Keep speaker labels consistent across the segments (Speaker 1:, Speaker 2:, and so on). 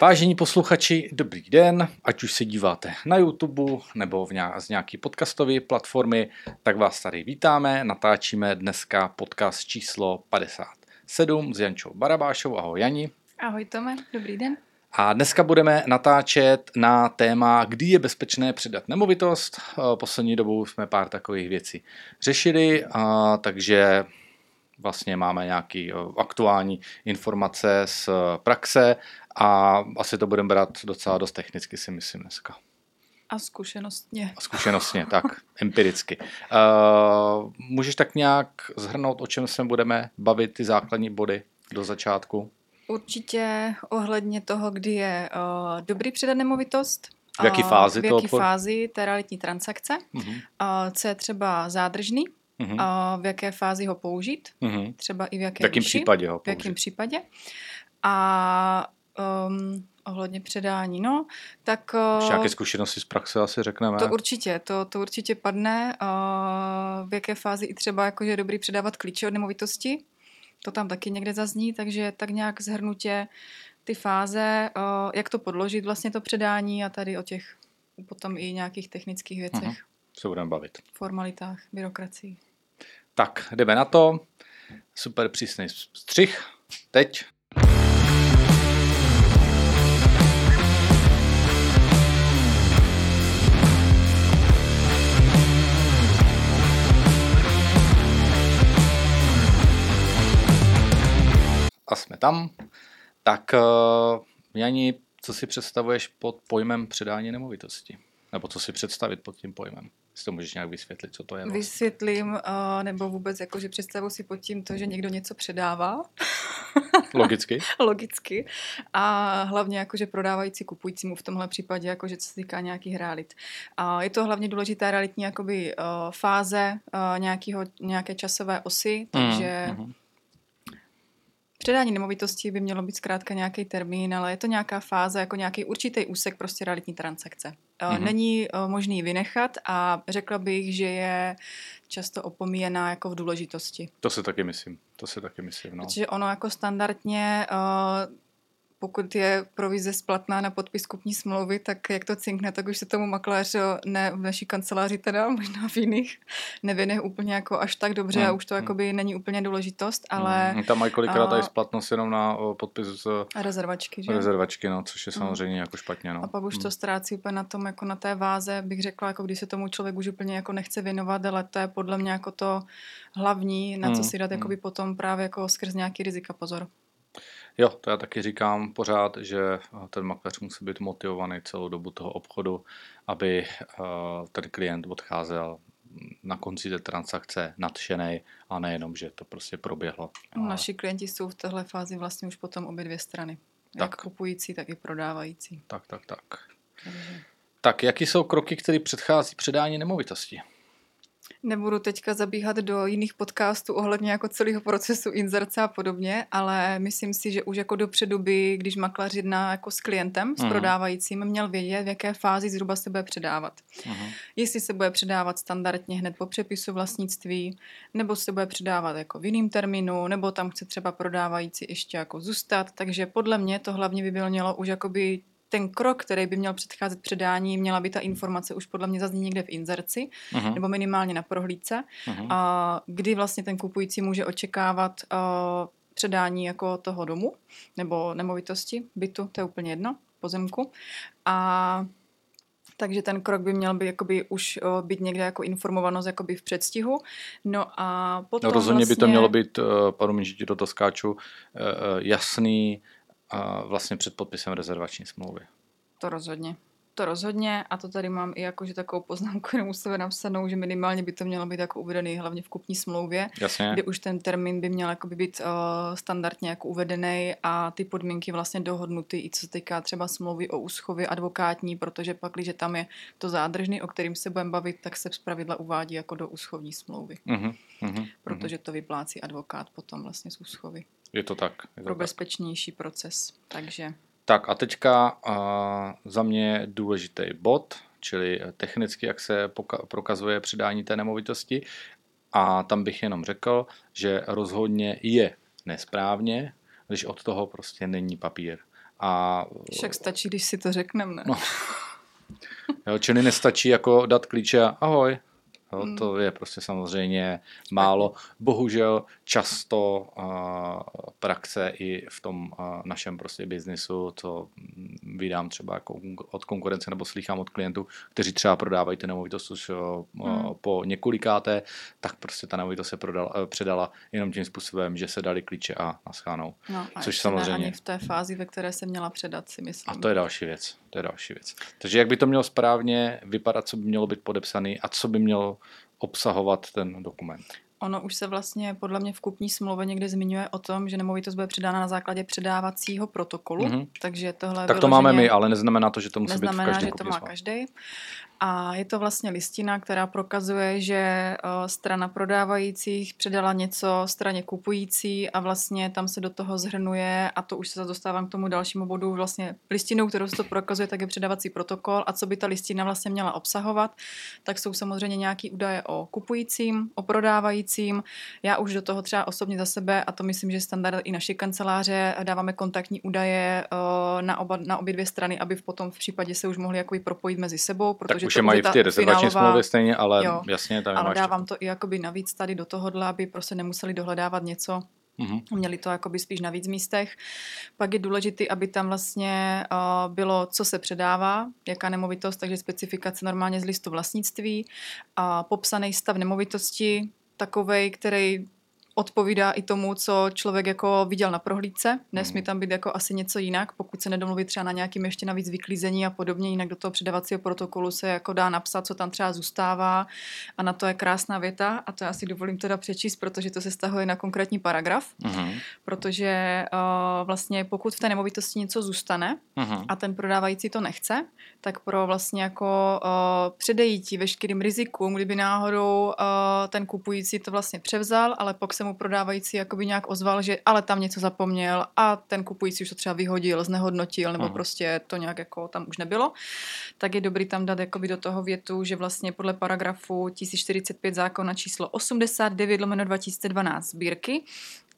Speaker 1: Vážení posluchači, dobrý den, ať už se díváte na YouTube nebo v nějak, z nějaký podcastové platformy, tak vás tady vítáme. Natáčíme dneska podcast číslo 57 s Jančou Barabášou. Ahoj Jani.
Speaker 2: Ahoj Tome, dobrý den.
Speaker 1: A dneska budeme natáčet na téma, kdy je bezpečné předat nemovitost. Poslední dobou jsme pár takových věcí řešili, a takže vlastně máme nějaké aktuální informace z praxe a asi to budeme brát docela dost technicky, si myslím dneska.
Speaker 2: A zkušenostně.
Speaker 1: A zkušenostně, tak, empiricky. Uh, můžeš tak nějak zhrnout, o čem se budeme bavit, ty základní body do začátku?
Speaker 2: Určitě ohledně toho, kdy je uh, dobrý předat nemovitost.
Speaker 1: V jaké fázi
Speaker 2: V jaké fázi té realitní transakce. Uh-huh. Uh, co je třeba zádržný. Uh-huh. Uh, v jaké fázi ho použít. Uh-huh. Třeba i v jaké
Speaker 1: V jakém případě ho
Speaker 2: použít. V jakém případě. A um, ohledně předání, no, tak...
Speaker 1: Ještě nějaké zkušenosti z praxe asi řekneme.
Speaker 2: To určitě, to, to určitě padne. Uh, v jaké fázi i třeba jakože je dobrý předávat klíče od nemovitosti. To tam taky někde zazní, takže tak nějak zhrnutě ty fáze, uh, jak to podložit vlastně to předání a tady o těch potom i nějakých technických věcech. Uh-huh.
Speaker 1: Se budeme bavit.
Speaker 2: Formalitách, byrokracii.
Speaker 1: Tak, jdeme na to. Super přísný střih. Teď a jsme tam. Tak uh, Jani, co si představuješ pod pojmem předání nemovitosti? Nebo co si představit pod tím pojmem? Jestli to můžeš nějak vysvětlit, co to je?
Speaker 2: Vlastně? Vysvětlím, uh, nebo vůbec jako, že představu si pod tím to, že někdo něco předává.
Speaker 1: Logicky.
Speaker 2: Logicky. A hlavně jako, že prodávající kupujícímu v tomhle případě, jako, že co se týká nějakých realit. A je to hlavně důležitá realitní jakoby, uh, fáze uh, nějakého, nějaké časové osy, takže mm, mm Předání nemovitosti by mělo být zkrátka nějaký termín, ale je to nějaká fáze, jako nějaký určitý úsek prostě realitní transakce. Mm-hmm. Není eh, možný vynechat a řekla bych, že je často opomíjená jako v důležitosti.
Speaker 1: To si taky myslím. To si taky myslím, no.
Speaker 2: Protože ono jako standardně uh, pokud je provize splatná na podpis kupní smlouvy, tak jak to cinkne, tak už se tomu makléř, ne v naší kanceláři teda, možná v jiných, nevěne úplně jako až tak dobře hmm. a už to hmm. jakoby není úplně důležitost, ale...
Speaker 1: Hmm. Tam mají kolikrát tady splatnost jenom na podpis z
Speaker 2: rezervačky, že?
Speaker 1: Rezervačky, no, což je hmm. samozřejmě hmm. jako špatně, no.
Speaker 2: A pak už hmm. to ztrácí úplně na tom, jako na té váze, bych řekla, jako když se tomu člověk už úplně jako nechce věnovat, ale to je podle mě jako to hlavní, na co hmm. si dát hmm. jakoby potom právě jako skrz nějaký rizika pozor.
Speaker 1: Jo, to já taky říkám pořád, že eh, ten makléř musí být motivovaný celou dobu toho obchodu, aby eh, ten klient odcházel na konci té transakce nadšený a nejenom, že to prostě proběhlo.
Speaker 2: Naši klienti jsou v téhle fázi vlastně už potom obě dvě strany. Tak. Jak kupující, tak i prodávající.
Speaker 1: Tak, tak, tak. Takže. Tak, jaký jsou kroky, které předchází předání nemovitosti?
Speaker 2: Nebudu teďka zabíhat do jiných podcastů ohledně jako celého procesu inzerce a podobně, ale myslím si, že už jako dopředu by, když makléř jedná jako s klientem, s uh-huh. prodávajícím, měl vědět, v jaké fázi zhruba se bude předávat. Uh-huh. Jestli se bude předávat standardně hned po přepisu vlastnictví, nebo se bude předávat jako v jiném termínu, nebo tam chce třeba prodávající ještě jako zůstat. Takže podle mě to hlavně by bylo mělo už jakoby ten krok, který by měl předcházet předání, měla by ta informace už podle mě zaznít někde v inzerci, uh-huh. nebo minimálně na prohlídce, uh-huh. a kdy vlastně ten kupující může očekávat uh, předání jako toho domu, nebo nemovitosti, bytu, to je úplně jedno, pozemku. A takže ten krok by měl být jakoby už uh, být někde jako informovanost jakoby v předstihu. No a potom
Speaker 1: no, rozhodně vlastně... by to vlastně mělo být, uh, pardon, že ti do toho skáču, uh, jasný, vlastně před podpisem rezervační smlouvy.
Speaker 2: To rozhodně. To rozhodně a to tady mám i jakože takovou poznámku jenom u sebe napsanou, že minimálně by to mělo být jako uvedený hlavně v kupní smlouvě,
Speaker 1: Jasně.
Speaker 2: kdy už ten termín by měl jako by být uh, standardně jako uvedený a ty podmínky vlastně dohodnuty i co se týká třeba smlouvy o úschově advokátní, protože pak, když tam je to zádržný, o kterým se budeme bavit, tak se zpravidla uvádí jako do úschovní smlouvy. Uh-huh, uh-huh, protože to vyplácí advokát potom vlastně z úschovy.
Speaker 1: Je to tak. Je to
Speaker 2: pro tak. bezpečnější proces. Takže.
Speaker 1: Tak a teďka uh, za mě důležitý bod, čili technicky, jak se prokazuje předání té nemovitosti. A tam bych jenom řekl, že rozhodně je nesprávně, když od toho prostě není papír. A,
Speaker 2: Však stačí, když si to řekneme, ne? No.
Speaker 1: Jo, čili nestačí jako dát klíče a ahoj, Jo, hmm. To je prostě samozřejmě málo. Bohužel často uh, praxe i v tom uh, našem prostě biznisu, co vydám třeba jako od konkurence nebo slychám od klientů, kteří třeba prodávají ty nemovitosti už uh, hmm. po několikáté, tak prostě ta nemovitost se prodala, uh, předala jenom tím způsobem, že se dali klíče a naschánou.
Speaker 2: No, a Což samozřejmě... ani v té fázi, ve které se měla předat, si myslím.
Speaker 1: A to je další věc. To je další věc. Takže jak by to mělo správně vypadat, co by mělo být podepsané a co by mělo obsahovat ten dokument.
Speaker 2: Ono už se vlastně podle mě v kupní smlouvě někde zmiňuje o tom, že nemovitost bude předána na základě předávacího protokolu. Mm-hmm. Takže tohle
Speaker 1: tak to máme my, ale neznamená to, že to musí být v každém
Speaker 2: že to má každý. A je to vlastně listina, která prokazuje, že eh, strana prodávajících předala něco straně kupující a vlastně tam se do toho zhrnuje, a to už se dostávám k tomu dalšímu bodu, vlastně listinou, kterou se to prokazuje, tak je předávací protokol a co by ta listina vlastně měla obsahovat, tak jsou samozřejmě nějaký údaje o kupujícím, o prodávajícím. Já už do toho třeba osobně za sebe, a to myslím, že standard i naší kanceláře, dáváme kontaktní údaje eh, na, oba, na obě dvě strany, aby potom v případě se už mohli jakoby propojit mezi sebou, protože
Speaker 1: už je mají v té rezervační smlouvě stejně, ale jo, jasně
Speaker 2: tam Ale dávám to i jakoby navíc tady do tohohle, aby prostě nemuseli dohledávat něco, Mm-hmm. Měli to jakoby spíš na víc místech. Pak je důležité, aby tam vlastně uh, bylo, co se předává, jaká nemovitost, takže specifikace normálně z listu vlastnictví, a popsaný stav nemovitosti, takovej, který odpovídá i tomu, co člověk jako viděl na prohlídce. Nesmí mhm. tam být jako asi něco jinak, pokud se nedomluví třeba na nějakým ještě navíc vyklízení a podobně, jinak do toho předávacího protokolu se jako dá napsat, co tam třeba zůstává a na to je krásná věta a to já si dovolím teda přečíst, protože to se stahuje na konkrétní paragraf, uh-huh. protože uh, vlastně pokud v té nemovitosti něco zůstane uh-huh. a ten prodávající to nechce, tak pro vlastně jako uh, předejítí veškerým rizikům, kdyby náhodou uh, ten kupující to vlastně převzal, ale pak se mu prodávající jakoby nějak ozval, že ale tam něco zapomněl a ten kupující už to třeba vyhodil, znehodnotil nebo Aha. prostě to nějak jako tam už nebylo, tak je dobrý tam dát jakoby do toho větu, že vlastně podle paragrafu 1045 zákona číslo 89 lomeno 2012 sbírky,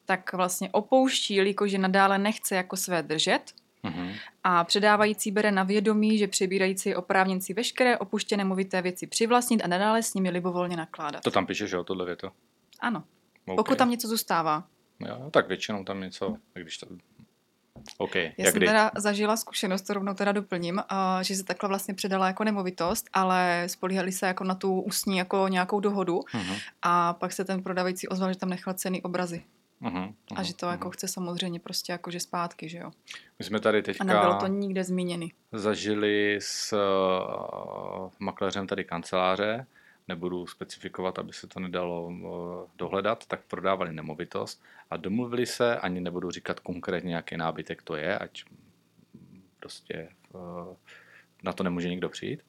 Speaker 2: tak vlastně opouští, jelikož nadále nechce jako své držet, Uhum. A předávající bere na vědomí, že přebírající je oprávněn si veškeré opuštěné movité věci přivlastnit a nadále s nimi libovolně nakládat.
Speaker 1: To tam píše, že o tohle věto?
Speaker 2: Ano. Okay. Pokud tam něco zůstává.
Speaker 1: Jo, tak většinou tam něco, když to... OK,
Speaker 2: Já jsem kdy? teda zažila zkušenost, to rovnou teda doplním, uh, že se takhle vlastně předala jako nemovitost, ale spolíhali se jako na tu ústní jako nějakou dohodu uh-huh. a pak se ten prodavající ozval, že tam nechal cený obrazy. Uh-huh, uh-huh, a že to uh-huh. jako chce samozřejmě prostě jakože zpátky, že jo.
Speaker 1: My jsme tady teďka...
Speaker 2: A nebylo to nikde zmíněny.
Speaker 1: Zažili s uh, makléřem tady kanceláře, nebudu specifikovat, aby se to nedalo eh, dohledat, tak prodávali nemovitost a domluvili se, ani nebudu říkat konkrétně, jaký nábytek to je, ať prostě eh, na to nemůže nikdo přijít.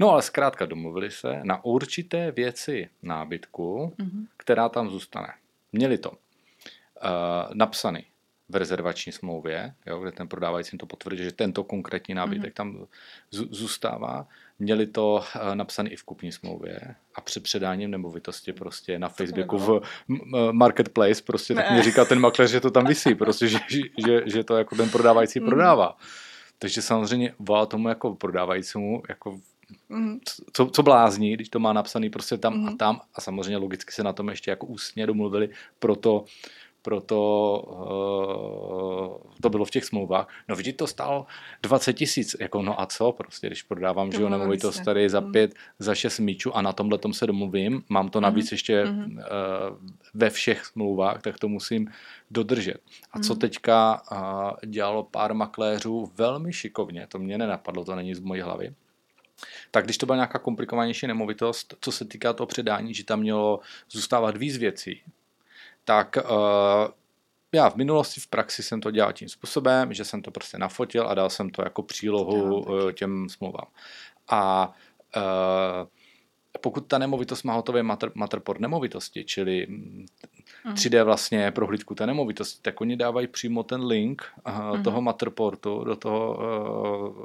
Speaker 1: No ale zkrátka domluvili se na určité věci nábytku, mm-hmm. která tam zůstane. Měli to uh, napsaný v rezervační smlouvě, jo, kde ten prodávající to potvrdí, že tento konkrétní nábytek mm-hmm. tam zůstává. Měli to uh, napsané i v kupní smlouvě a před předáním nemovitosti prostě na Facebooku v marketplace prostě ne. tak mi říká ten makléř, že to tam visí, prostě, že, že, že to jako ten prodávající mm. prodává. Takže samozřejmě volá tomu jako prodávajícímu jako Mm. Co, co blázní, když to má napsaný prostě tam mm. a tam a samozřejmě logicky se na tom ještě jako ústně domluvili, proto proto uh, to bylo v těch smlouvách. No vidíte, to stálo 20 tisíc, jako no a co prostě, když prodávám, že jo, nemovitost tady za mm. pět, za šest míčů a na tomhle tom se domluvím, mám to navíc mm. ještě uh, ve všech smlouvách, tak to musím dodržet. A co mm. teďka uh, dělalo pár makléřů velmi šikovně, to mě nenapadlo, to není z mojí hlavy, tak když to byla nějaká komplikovanější nemovitost, co se týká toho předání, že tam mělo zůstávat víc věcí, tak uh, já v minulosti v praxi jsem to dělal tím způsobem, že jsem to prostě nafotil a dal jsem to jako přílohu uh, těm smlouvám. A uh, pokud ta nemovitost má hotový matr, matrport nemovitosti, čili 3D mm. vlastně prohlídku té nemovitosti, tak oni dávají přímo ten link uh, toho matrportu do, toho,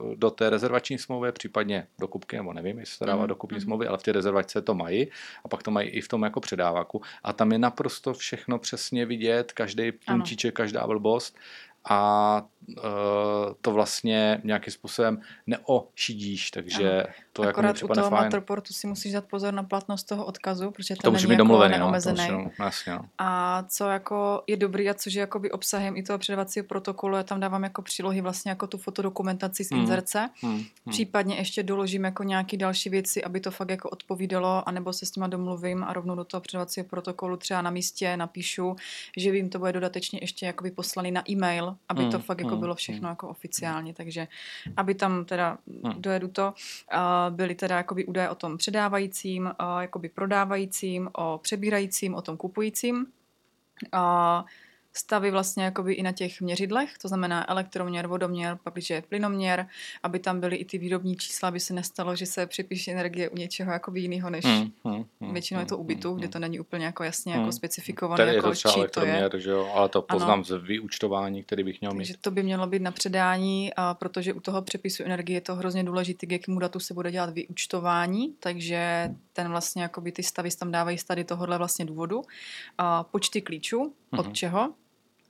Speaker 1: uh, do té rezervační smlouvy, případně do kupky, nebo nevím, jestli se dává mm-hmm. do kupní smlouvy, ale v té rezervačce to mají a pak to mají i v tom jako předávaku a tam je naprosto všechno přesně vidět, každý puntíček, každá blbost a uh, to vlastně nějakým způsobem neošidíš, takže ano. To
Speaker 2: Akorát
Speaker 1: jako
Speaker 2: u toho. Matterportu si musíš dát pozor na platnost toho odkazu, protože
Speaker 1: To
Speaker 2: ten
Speaker 1: musí
Speaker 2: není
Speaker 1: být
Speaker 2: jako
Speaker 1: domluvený, no, to
Speaker 2: neomezený.
Speaker 1: musí, no, jasně, no.
Speaker 2: A co jako je dobrý a což je jakoby obsahem i toho předávacího protokolu, já tam dávám jako přílohy vlastně jako tu fotodokumentaci z
Speaker 1: Hmm.
Speaker 2: inzerce.
Speaker 1: Hmm, hmm.
Speaker 2: Případně ještě doložím jako nějaký další věci, aby to fakt jako odpovídalo, anebo se s nima domluvím a rovnou do toho předávacího protokolu třeba na místě napíšu, že vím, to bude dodatečně ještě jakoby poslaný na e-mail, aby to
Speaker 1: Mm,
Speaker 2: fakt jako
Speaker 1: mm,
Speaker 2: bylo všechno
Speaker 1: mm.
Speaker 2: jako oficiálně, takže aby tam teda
Speaker 1: Mm.
Speaker 2: dojedu to, a byly teda jakoby údaje o tom předávajícím, jakoby prodávajícím, o přebírajícím, o tom kupujícím. Stavy vlastně jakoby i na těch měřidlech, to znamená elektroměr, vodoměr, pak když je plynoměr, aby tam byly i ty výrobní čísla, aby se nestalo, že se připíše energie u něčeho jakoby jiného, než
Speaker 1: Hmm, hmm, hmm,
Speaker 2: většinou je to u
Speaker 1: hmm,
Speaker 2: bytu,
Speaker 1: hmm,
Speaker 2: kde to není úplně jako jasně
Speaker 1: Hmm.
Speaker 2: jako specifikované,
Speaker 1: Tady je
Speaker 2: jako
Speaker 1: to třeba
Speaker 2: čí to je.
Speaker 1: elektroměr, že jo, ale to
Speaker 2: Ano.
Speaker 1: poznám z vyúčtování, který bych měl mít.
Speaker 2: Takže to by mělo být na předání, a protože u toho přepisu energie je to hrozně důležité, k jakému datu se bude dělat vyúčtování, takže ten vlastně jakoby ty stavy tam dávají z tady tohohle vlastně důvodu. A počty klíčů, od
Speaker 1: Mhm.
Speaker 2: čeho,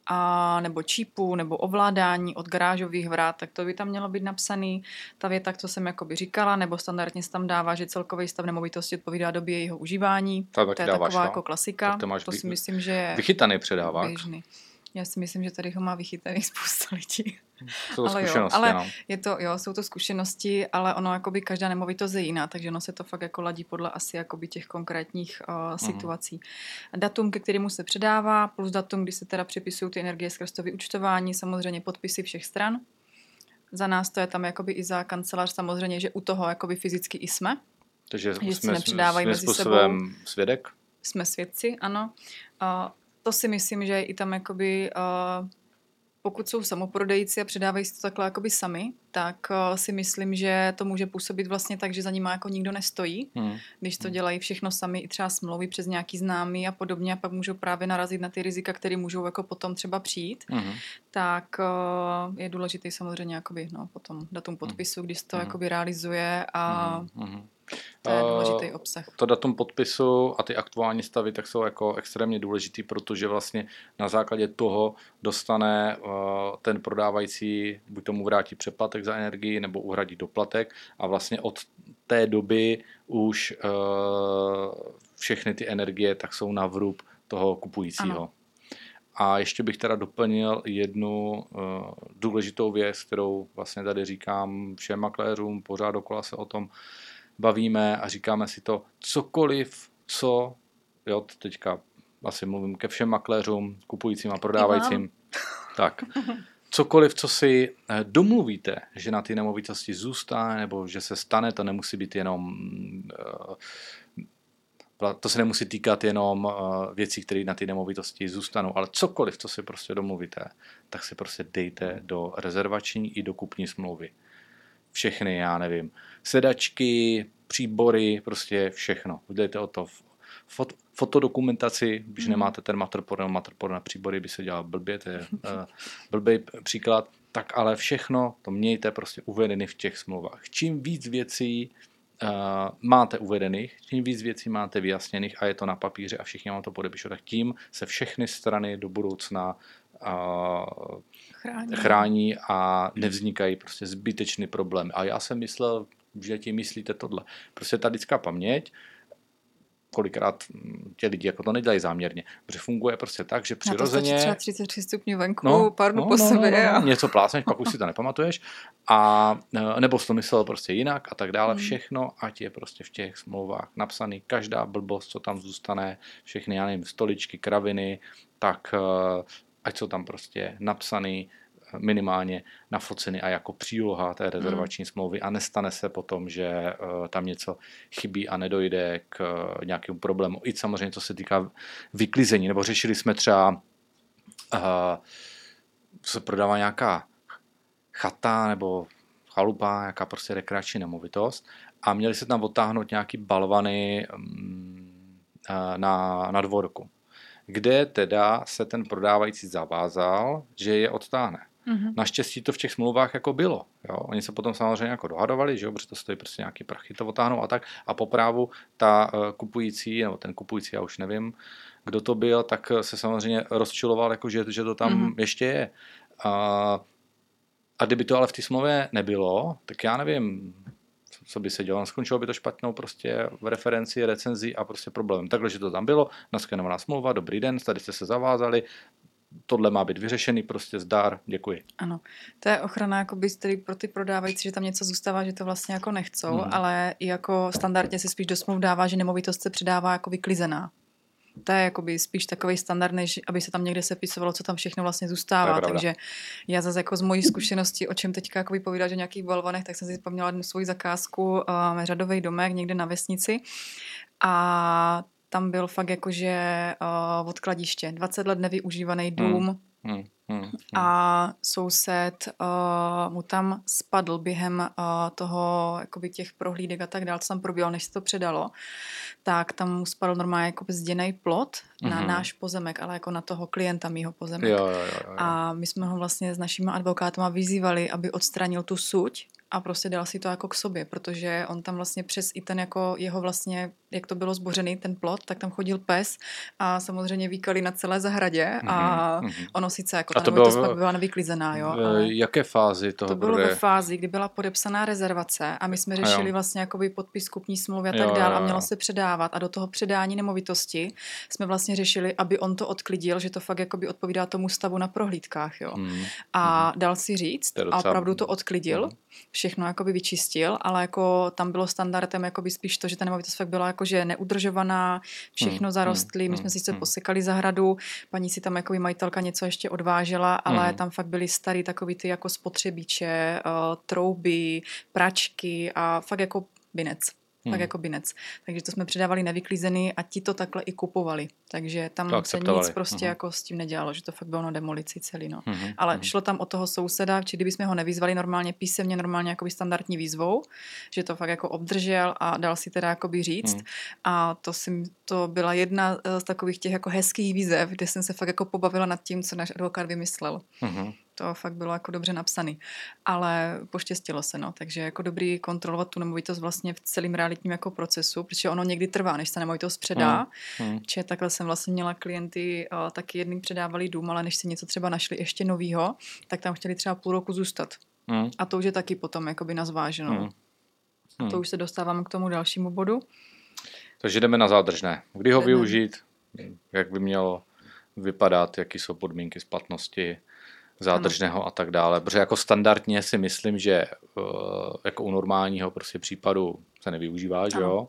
Speaker 2: a nebo čípu, nebo ovládání od garážových vrát, tak to by tam mělo být napsaný. Ta věta, co jsem jakoby říkala, nebo standardně se tam dává, že celkový stav nemovitosti odpovídá době jejího užívání.
Speaker 1: To
Speaker 2: To je
Speaker 1: dáváš,
Speaker 2: taková
Speaker 1: no?
Speaker 2: jako klasika.
Speaker 1: Tak to máš
Speaker 2: to si myslím, že je
Speaker 1: Vychytaný předávák.
Speaker 2: běžný. Já si myslím, že tady ho má vychytaný spousta lidí.
Speaker 1: Jsou to
Speaker 2: Ale jo, ale-
Speaker 1: no.
Speaker 2: Je to, jo, jsou to zkušenosti, ale ono jakoby každá nemovitost je jiná, takže ono se to fakt jako ladí podle asi jakoby těch konkrétních uh, situací. Datum, ke kterému se předává, plus datum, kdy se teda přepisují ty energie skrz to vyučtování, samozřejmě podpisy všech stran. Za nás to je tam jakoby i za kancelář samozřejmě, že u toho jakoby fyzicky i jsme.
Speaker 1: Takže
Speaker 2: že si
Speaker 1: jsme,
Speaker 2: nepředávají
Speaker 1: jsme
Speaker 2: mezi
Speaker 1: způsobem svědek.
Speaker 2: jsme svědci, ano. Uh, to si myslím, že i tam jakoby, uh, pokud jsou samoprodejci a předávají si to takhle jakoby sami, tak uh, si myslím, že to může působit vlastně tak, že za nima jako nikdo nestojí,
Speaker 1: Hmm.
Speaker 2: když to
Speaker 1: Hmm.
Speaker 2: dělají všechno sami, i třeba smlouvy přes nějaký známý a podobně, a pak můžou právě narazit na ty rizika, které můžou jako potom třeba přijít,
Speaker 1: Hmm.
Speaker 2: tak uh, je důležitý samozřejmě jakoby, no, potom datum podpisu, když to
Speaker 1: Mhm.
Speaker 2: jakoby realizuje a
Speaker 1: Hmm.
Speaker 2: To je
Speaker 1: Eh,
Speaker 2: důležitý obsah.
Speaker 1: To datum podpisu a ty aktuální stavy tak jsou jako extrémně důležitý, protože vlastně na základě toho dostane uh, ten prodávající, buď tomu vrátí přeplatek za energii, nebo uhradí doplatek a vlastně od té doby už uh, všechny ty energie tak jsou na vrub toho kupujícího.
Speaker 2: Ano.
Speaker 1: A ještě bych teda doplnil jednu uh, důležitou věc, kterou vlastně tady říkám všem makléřům, pořád dokola se o tom bavíme a říkáme si to, cokoliv, co, jo, teďka asi mluvím ke všem makléřům, kupujícím a prodávajícím, tak, cokoliv, co si eh, domluvíte, že na ty nemovitosti zůstane, nebo že se stane, to nemusí být jenom eh, to se nemusí týkat jenom uh, věcí, které na ty nemovitosti zůstanou, ale cokoliv, co si prostě domluvíte, tak si prostě dejte do rezervační i do kupní smlouvy. Všechny, já nevím, sedačky, příbory, prostě všechno. Udělejte o to fot, fotodokumentaci, když
Speaker 2: Mhm.
Speaker 1: nemáte ten matrpor, nebo matrpor na příbory by se dělal blbě, to je uh, blbý příklad, tak ale všechno to mějte prostě uvedeny v těch smlouvách. Čím víc věcí uh, máte uvedených, čím víc věcí máte vyjasněných a je to na papíře a všichni vám to podepíšou, tak tím se všechny strany do budoucna uh,
Speaker 2: Chrání.
Speaker 1: chrání a nevznikají prostě zbytečný problém. A já jsem myslel, že ti myslíte tohle. Prostě ta lidská paměť, kolikrát ti lidi jako to nedělají záměrně, protože funguje prostě tak, že
Speaker 2: Na to
Speaker 1: přirozeně...
Speaker 2: třeba 33 stupňů venku, no, pár
Speaker 1: no,
Speaker 2: po
Speaker 1: no,
Speaker 2: sobě.
Speaker 1: No, no,
Speaker 2: a-
Speaker 1: no, něco plásneš, pak už si to nepamatuješ. A, e, nebo jsi to myslel prostě jinak a tak dále.
Speaker 2: Hmm.
Speaker 1: Všechno, ať je prostě v těch smlouvách napsaný. Každá blbost, co tam zůstane, všechny, já nevím, stoličky, kraviny, tak e, ať jsou tam prostě napsaný e, minimálně nafoceny a jako příloha té rezervační smlouvy. A nestane se potom, že e, tam něco chybí a nedojde k e, nějakému problému. I samozřejmě, co se týká vyklizení, nebo řešili jsme třeba uh, se prodává nějaká chata nebo chalupa, nějaká prostě rekreační nemovitost. A měli se tam odtáhnout nějaký balvany mm, eh, na, na dvorku, kde teda se ten prodávající zavázal, že je odtáhne.
Speaker 2: Mhm.
Speaker 1: Naštěstí to v těch smlouvách jako bylo. Jo? Oni se potom samozřejmě jako dohadovali, že jo? protože to stojí prostě nějaký prachy, to otáhnou a tak. A po právu ta eh, kupující, nebo ten kupující, já už nevím, kdo to byl, tak eh, se samozřejmě rozčiloval, jako že, že to tam
Speaker 2: Mhm.
Speaker 1: mm-hmm. ještě je. A, a kdyby to ale v té smlouvě nebylo, tak já nevím, co by se dělalo. Skončilo by to špatnou prostě v referenci, recenzi a prostě problém. Takhle, že to tam bylo, naskenovaná smlouva, dobrý den, tady jste se zavázali, tohle má být vyřešený, prostě zdar, děkuji.
Speaker 2: Ano, to je ochrana jakoby, tedy pro ty prodávající, že tam něco zůstává, že to vlastně jako nechcou, hmm. ale i jako standardně si spíš do smluv dává, že nemovitost se předává jako vyklizená. To je jakoby spíš takový standard, než aby se tam někde sepisovalo, co tam všechno vlastně zůstává. Takže já zase jako z mojí zkušenosti, o čem teďka jako vypovídá, že nějakých balvanech, tak jsem si vzpomněla jednu svoji zakázku, uh, řadový domek někde na vesnici. A tam byl fakt jakože uh, odkladiště. 20 let nevyužívaný dům. Hmm. Hmm. Hmm. hmm. A soused uh, mu tam spadl během uh, toho, jakoby těch prohlídek a tak dále, co tam probíhalo, než se to předalo, tak tam mu spadl normálně jako zděný plot hmm. na náš pozemek, ale jako na toho klienta mýho pozemek.
Speaker 1: Jo, jo, jo, jo.
Speaker 2: A my jsme ho vlastně s našimi advokátama vyzývali, aby odstranil tu suť a prostě dal si to jako k sobě, protože on tam vlastně přes i ten jako jeho vlastně, jak to bylo zbořený, ten plot, tak tam chodil pes a samozřejmě výkali na celé zahradě a mm-hmm. ono sice jako ta to bylo, pak byla nevyklizená, jo.
Speaker 1: Ale jaké fázi toho
Speaker 2: To bylo bude... ve fázi, kdy byla podepsaná rezervace a my jsme řešili vlastně jakoby podpis kupní smlouvy a tak dále a mělo se předávat a do toho předání nemovitosti jsme vlastně řešili, aby on to odklidil, že to fakt jakoby odpovídá tomu stavu na prohlídkách, jo. Mm-hmm. A dal si říct a opravdu to odklidil. Mm-hmm všechno jakoby vyčistil, ale jako tam bylo standardem jakoby spíš to, že ta nemovitost fakt byla jakože neudržovaná, všechno hmm, zarostly, hmm, my jsme si se hmm. posekali zahradu, paní si tam jakoby majitelka něco ještě odvážela, ale hmm. tam fakt byly starý takový ty jako spotřebiče, uh, trouby, pračky a fakt jako binec hmm. tak jako binec. Takže to jsme předávali nevyklízený a ti to takhle i kupovali. Takže tam se nic prostě hmm. jako s tím nedělalo, že to fakt bylo na demolici celý. No. Hmm. Ale hmm. šlo tam o toho souseda, či kdybychom ho nevyzvali normálně písemně, normálně jako standardní výzvou, že to fakt jako obdržel a dal si teda jakoby říct. Hmm. A to, si, to byla jedna z takových těch jako hezkých výzev, kde jsem se fakt jako pobavila nad tím, co náš advokát vymyslel. Hmm to fakt bylo jako dobře napsaný. Ale poštěstilo se, no. Takže jako dobrý kontrolovat tu nemovitost vlastně v celém realitním jako procesu, protože ono někdy trvá, než se nemovitost předá. Hmm. hmm. Če takhle jsem vlastně měla klienty, uh, taky jedný předávali dům, ale než si něco třeba našli ještě novýho, tak tam chtěli třeba půl roku zůstat. Hmm. A to už je taky potom jakoby na zváženou. Hmm. Hmm. A to už se dostávám k tomu dalšímu bodu.
Speaker 1: Takže jdeme na zádržné. Kdy ho jdeme. využít? Jak by mělo vypadat? Jaký jsou podmínky splatnosti? Zádržného a tak dále. Protože jako standardně si myslím, že uh, jako u normálního prostě případu se nevyužívá, ano. že jo?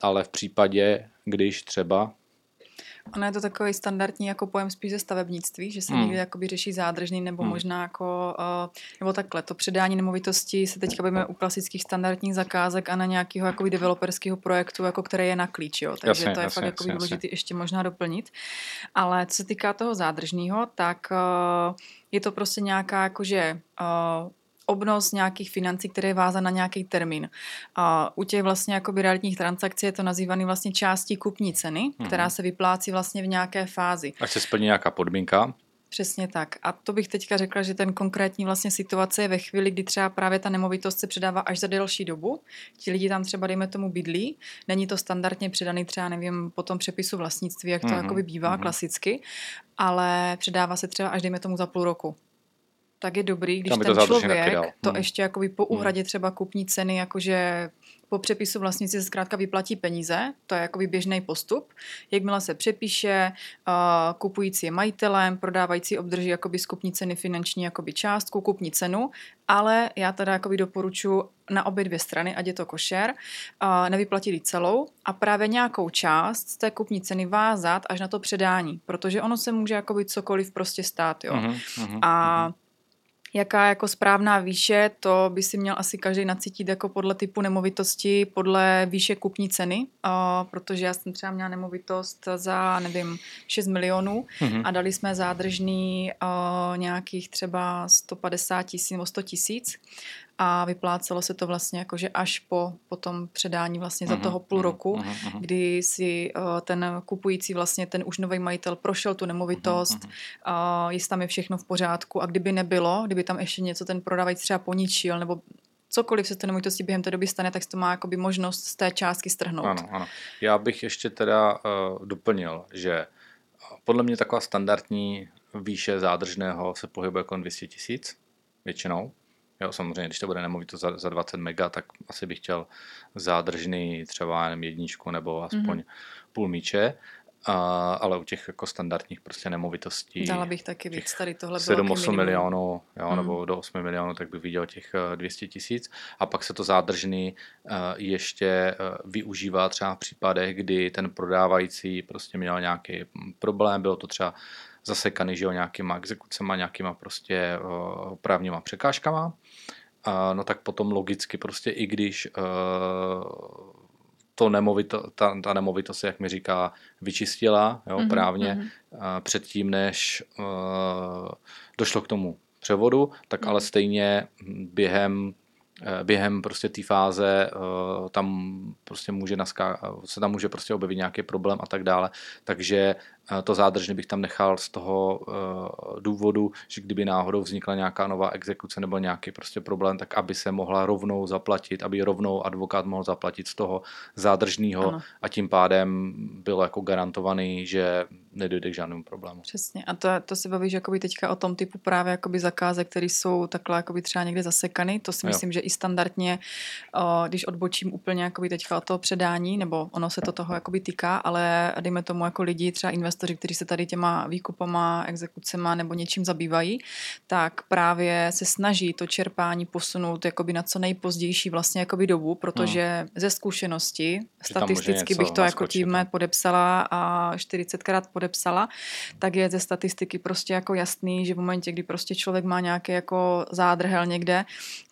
Speaker 1: Ale v případě, když třeba
Speaker 2: Ono je to takový standardní jako pojem spíš ze stavebnictví, že se hmm. někdy jakoby řeší zádržný nebo hmm. možná jako, uh, nebo takhle, to předání nemovitosti se teďka bavíme u klasických standardních zakázek a na nějakého jakoby developerského projektu, jako který je na klíč, jo. takže jasně, to je jasně, fakt jasně, důležité ještě možná doplnit. Ale co se týká toho zádržního, tak uh, je to prostě nějaká jakože uh, obnos nějakých financí, které je vázan na nějaký termín. A u těch vlastně jakoby realitních transakcí je to nazývaný vlastně částí kupní ceny, mm-hmm. která se vyplácí vlastně v nějaké fázi.
Speaker 1: Až se splní nějaká podmínka.
Speaker 2: Přesně tak. A to bych teďka řekla, že ten konkrétní vlastně situace je ve chvíli, kdy třeba právě ta nemovitost se předává až za delší dobu. Ti lidi tam třeba, dejme tomu, bydlí. Není to standardně předaný třeba, nevím, po tom přepisu vlastnictví, jak to mm-hmm. jakoby bývá mm-hmm. klasicky, ale předává se třeba až, dejme tomu, za půl roku tak je dobrý, když ten to člověk to hmm. ještě jakoby po hmm. úhradě třeba kupní ceny, jakože po přepisu vlastníci se zkrátka vyplatí peníze, to je jakoby běžný postup. Jakmile se přepíše, uh, kupující je majitelem, prodávající obdrží jakoby z kupní ceny finanční jakoby částku, kupní cenu, ale já teda jakoby doporučuji na obě dvě strany, ať je to košer, uh, nevyplatili celou a právě nějakou část z té kupní ceny vázat až na to předání, protože ono se může jakoby cokoliv prostě stát, jo. Uh-huh, uh-huh, a uh-huh jaká jako správná výše, to by si měl asi každý nacítit jako podle typu nemovitosti, podle výše kupní ceny, uh, protože já jsem třeba měla nemovitost za, nevím, 6 milionů mm-hmm. a dali jsme zádržný uh, nějakých třeba 150 tisíc nebo 100 tisíc a vyplácelo se to vlastně jakože až po, po tom předání vlastně za mhm, toho půl mhm, roku, uh-huh, kdy si uh, ten kupující vlastně ten už nový majitel prošel tu nemovitost, uh, jestli tam je všechno v pořádku a kdyby nebylo, kdyby tam ještě něco ten prodávající třeba poničil nebo cokoliv se té nemovitosti během té doby stane, tak to má jakoby možnost z té částky strhnout.
Speaker 1: Ano, ano. Já bych ještě teda uh, doplnil, že podle mě taková standardní výše zádržného se pohybuje kolem 200 tisíc většinou. Jo, samozřejmě, když to bude nemovitost za, za 20 mega, tak asi bych chtěl zádržný třeba jenom jedničku nebo aspoň mm-hmm. půl míče. A, ale u těch jako standardních prostě nemovitostí.
Speaker 2: Dala bych taky víc, tady tohle
Speaker 1: 7-8 milionů, jo, mm. nebo do 8 milionů, tak bych viděl těch 200 tisíc. A pak se to zádržný uh, ještě uh, využívá třeba v případech, kdy ten prodávající prostě měl nějaký problém, bylo to třeba zasekaný, že jo, nějakýma exekucema, nějakýma prostě uh, právníma překážkama. Uh, no tak potom logicky prostě i když uh, to nemovito, ta, ta nemovitost, jak mi říká, vyčistila jo, mm-hmm, právně mm-hmm. předtím, než uh, došlo k tomu převodu, tak mm-hmm. ale stejně během během prostě té fáze tam prostě může naská, se tam může prostě objevit nějaký problém a tak dále. Takže to zádržně bych tam nechal z toho důvodu, že kdyby náhodou vznikla nějaká nová exekuce nebo nějaký prostě problém, tak aby se mohla rovnou zaplatit, aby rovnou advokát mohl zaplatit z toho zádržního a tím pádem bylo jako garantovaný, že nedojde k žádnému problému.
Speaker 2: Přesně. A to, to se bavíš jakoby teďka o tom typu právě jakoby zakázek, které jsou takhle jakoby třeba někde zasekany. To si myslím, jo. že i standardně, když odbočím úplně jakoby teďka od toho předání, nebo ono se to toho jakoby týká, ale dejme tomu jako lidi, třeba investoři, kteří se tady těma výkupama, exekucema nebo něčím zabývají, tak právě se snaží to čerpání posunout jakoby na co nejpozdější vlastně jakoby dobu, protože hmm. ze zkušenosti, statisticky bych to jako tím podepsala a 40krát podepsala, tak je ze statistiky prostě jako jasný, že v momentě, kdy prostě člověk má nějaký jako zádrhel někde,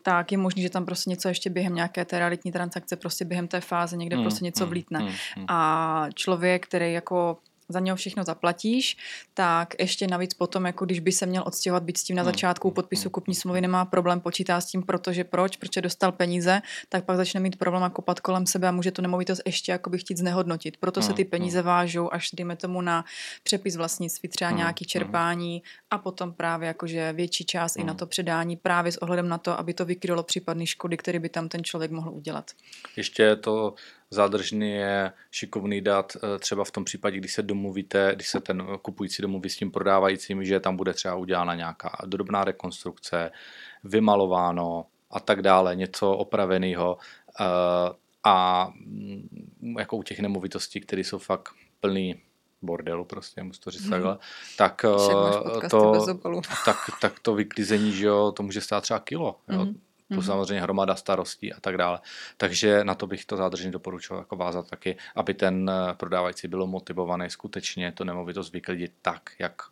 Speaker 2: tak je možný, že tam prostě něco ještě během nějaké té realitní transakce, prostě během té fáze někde mm, prostě něco mm, vlítne. Mm, mm. A člověk, který jako za něho všechno zaplatíš, tak ještě navíc potom, jako když by se měl odstěhovat, být s tím na hmm. začátku podpisu hmm. kupní smlouvy, nemá problém, počítá s tím, protože proč, protože dostal peníze, tak pak začne mít problém a kopat kolem sebe a může tu nemovitost ještě jako by chtít znehodnotit. Proto se ty peníze vážou až, dejme tomu, na přepis vlastnictví, třeba nějaký čerpání a potom právě jakože větší část i na to předání právě s ohledem na to, aby to vykrylo případné škody, které by tam ten člověk mohl udělat.
Speaker 1: Ještě to zádržný je šikovný dát eh, třeba v tom případě, když se domluvíte, když se ten kupující domluví s tím prodávajícím, že tam bude třeba udělána nějaká drobná rekonstrukce, vymalováno a tak dále, něco opraveného eh, a mm, jako u těch nemovitostí, které jsou fakt plný bordelu prostě, musím to říct takhle, tak eh, to, tak, tak to vyklizení, že jo, to může stát třeba kilo, jo. Mm-hmm plus mm-hmm. samozřejmě hromada starostí a tak dále. Takže na to bych to zádržně doporučil jako vázat taky, aby ten eh, prodávající byl motivovaný skutečně to nemovitost vyklidit tak, jak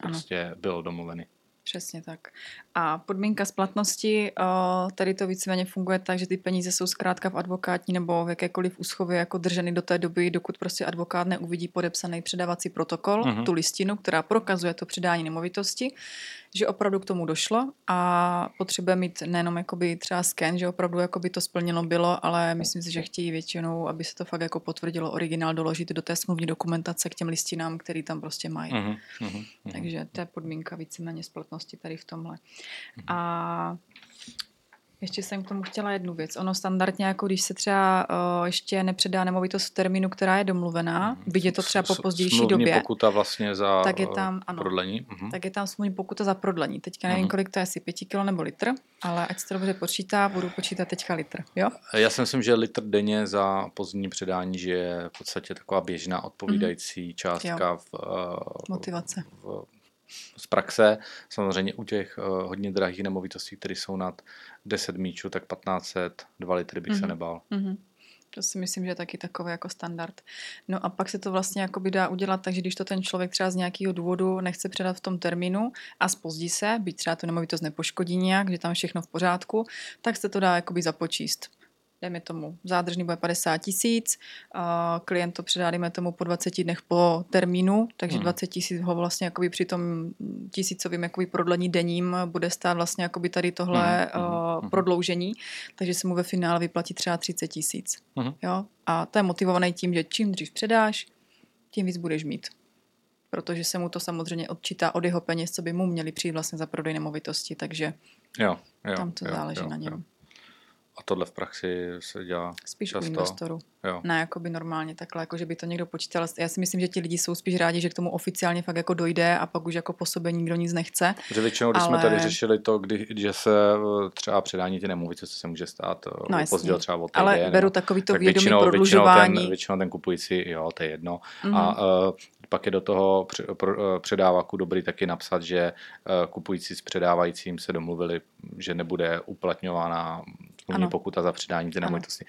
Speaker 1: ano. prostě bylo domluvený.
Speaker 2: Přesně tak. A podmínka splatnosti, eh, tady to víceméně funguje tak, že ty peníze jsou zkrátka v advokátní nebo v jakékoliv úschově jako drženy do té doby, dokud prostě advokát neuvidí podepsaný předávací protokol, uh-huh. tu listinu, která prokazuje to předání nemovitosti že opravdu k tomu došlo a potřebuje mít nejenom jakoby třeba sken, že opravdu jakoby to splněno bylo, ale myslím si, že chtějí většinou, aby se to fakt jako potvrdilo originál, doložit do té smluvní dokumentace k těm listinám, který tam prostě mají. Uh-huh, uh-huh. Takže to je podmínka víceméně splatnosti tady v tomhle. Uh-huh. A ještě jsem k tomu chtěla jednu věc. Ono standardně, jako když se třeba uh, ještě nepředá nemovitost v termínu, která je domluvená, mm, byť je to třeba po pozdější době.
Speaker 1: pokuta vlastně za
Speaker 2: tak je tam, ano,
Speaker 1: prodlení.
Speaker 2: Mm. Tak je tam smluvní pokuta za prodlení. Teďka nevím, mm. kolik to je, asi pěti kilo nebo litr, ale ať se to dobře počítá, budu počítat teďka litr. Jo?
Speaker 1: Já si myslím, že litr denně za pozdní předání, že je v podstatě taková běžná odpovídající mm. částka jo. v, uh,
Speaker 2: motivace.
Speaker 1: V, z praxe. Samozřejmě u těch uh, hodně drahých nemovitostí, které jsou nad 10 míčů, tak 1500, 2 litry bych mm-hmm. se mhm. nebál. Mm-hmm.
Speaker 2: To si myslím, že je taky takový jako standard. No a pak se to vlastně jako by dá udělat takže když to ten člověk třeba z nějakého důvodu nechce předat v tom termínu a spozdí se, byť třeba tu nemovitost nepoškodí nějak, že tam všechno v pořádku, tak se to dá jakoby započíst dejme tomu, zádržný bude 50 tisíc, klient to předá, dejme tomu, po 20 dnech po termínu, takže hmm. 20 tisíc ho vlastně jakoby při tom tisícovým jakoby prodlení denním bude stát vlastně jakoby tady tohle hmm. uh, prodloužení, takže se mu ve finále vyplatí třeba 30 tisíc. Hmm. Jo? A to je motivovaný tím, že čím dřív předáš, tím víc budeš mít. Protože se mu to samozřejmě odčítá od jeho peněz, co by mu měli přijít vlastně za prodej nemovitosti, takže
Speaker 1: jo, jo,
Speaker 2: tam to
Speaker 1: jo,
Speaker 2: záleží
Speaker 1: jo,
Speaker 2: na něm.
Speaker 1: Jo. A tohle v praxi se dělá
Speaker 2: Spíš
Speaker 1: často.
Speaker 2: u investoru.
Speaker 1: Jo.
Speaker 2: Ne, jako by normálně takhle, jako že by to někdo počítal. Já si myslím, že ti lidi jsou spíš rádi, že k tomu oficiálně fakt jako dojde a pak už jako po sobě nikdo nic nechce.
Speaker 1: Že většinou, když ale... jsme tady řešili to, kdy, že se eh, třeba předání ty nemovitosti se může stát eh,
Speaker 2: No,
Speaker 1: třeba od
Speaker 2: Ale
Speaker 1: týden,
Speaker 2: beru takový to
Speaker 1: tak
Speaker 2: vědomí
Speaker 1: většinou, většinou,
Speaker 2: prodlužování.
Speaker 1: ten, většinou ten kupující, jo, to je jedno.
Speaker 2: Mhm.
Speaker 1: A uh, pak je do toho předávaku dobrý taky napsat, že kupující s předávajícím se domluvili, že nebude uplatňována smluvní
Speaker 2: Ano.
Speaker 1: pokuta za předání té nemovitosti.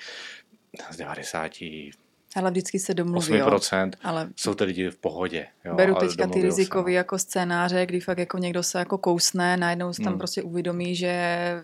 Speaker 1: Z 98%
Speaker 2: Ale vždycky se domluví, jo. Ale
Speaker 1: jsou ty lidi v pohodě. Jo,
Speaker 2: Beru teďka ty rizikový
Speaker 1: no.
Speaker 2: jako scénáře, kdy fakt jako někdo se jako kousne, najednou se tam
Speaker 1: Hmm.
Speaker 2: prostě uvědomí, že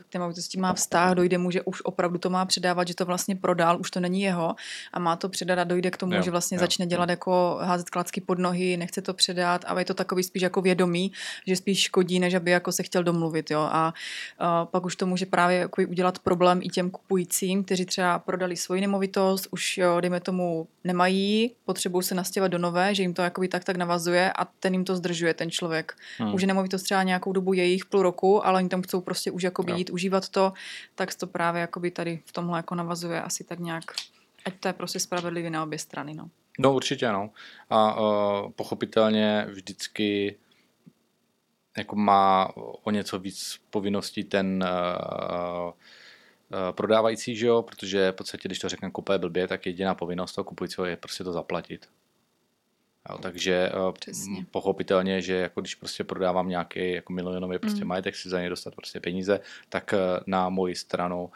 Speaker 2: k té movitosti má vztah, dojde mu, že už opravdu to má předávat, že to vlastně prodal, už to není jeho a má to předat a dojde k tomu,
Speaker 1: Jo,
Speaker 2: že vlastně
Speaker 1: jo,
Speaker 2: začne dělat jako házet klacky pod nohy, nechce to předat a je to takový spíš jako vědomí, že spíš škodí, než aby jako se chtěl domluvit. Jo? A, a pak už to může právě jako udělat problém i těm kupujícím, kteří třeba prodali svoji nemovitost, už jo, dejme tomu nemají, potřebují se nastěhovat do nové, že jim to jakoby tak tak navazuje a ten jim to zdržuje, ten člověk.
Speaker 1: Hmm.
Speaker 2: Už je nemovitost třeba nějakou dobu jejich půl roku, ale oni tam chcou prostě už jakoby
Speaker 1: Jo.
Speaker 2: jít užívat to, tak to právě jakoby tady v tomhle jako navazuje asi tak nějak, ať to je prostě spravedlivý na obě strany. No.
Speaker 1: No určitě, no. A uh, pochopitelně vždycky jako má o něco víc povinností ten uh, prodávající, že jo, protože v podstatě, když to řekne kupé blbě, tak jediná povinnost toho kupujícího je prostě to zaplatit. Jo, takže uh,
Speaker 2: Přesně.
Speaker 1: pochopitelně, že jako když prostě prodávám nějaký jako milionový prostě
Speaker 2: Mm.
Speaker 1: majetek, si za ně dostat prostě peníze, tak uh, na moji stranu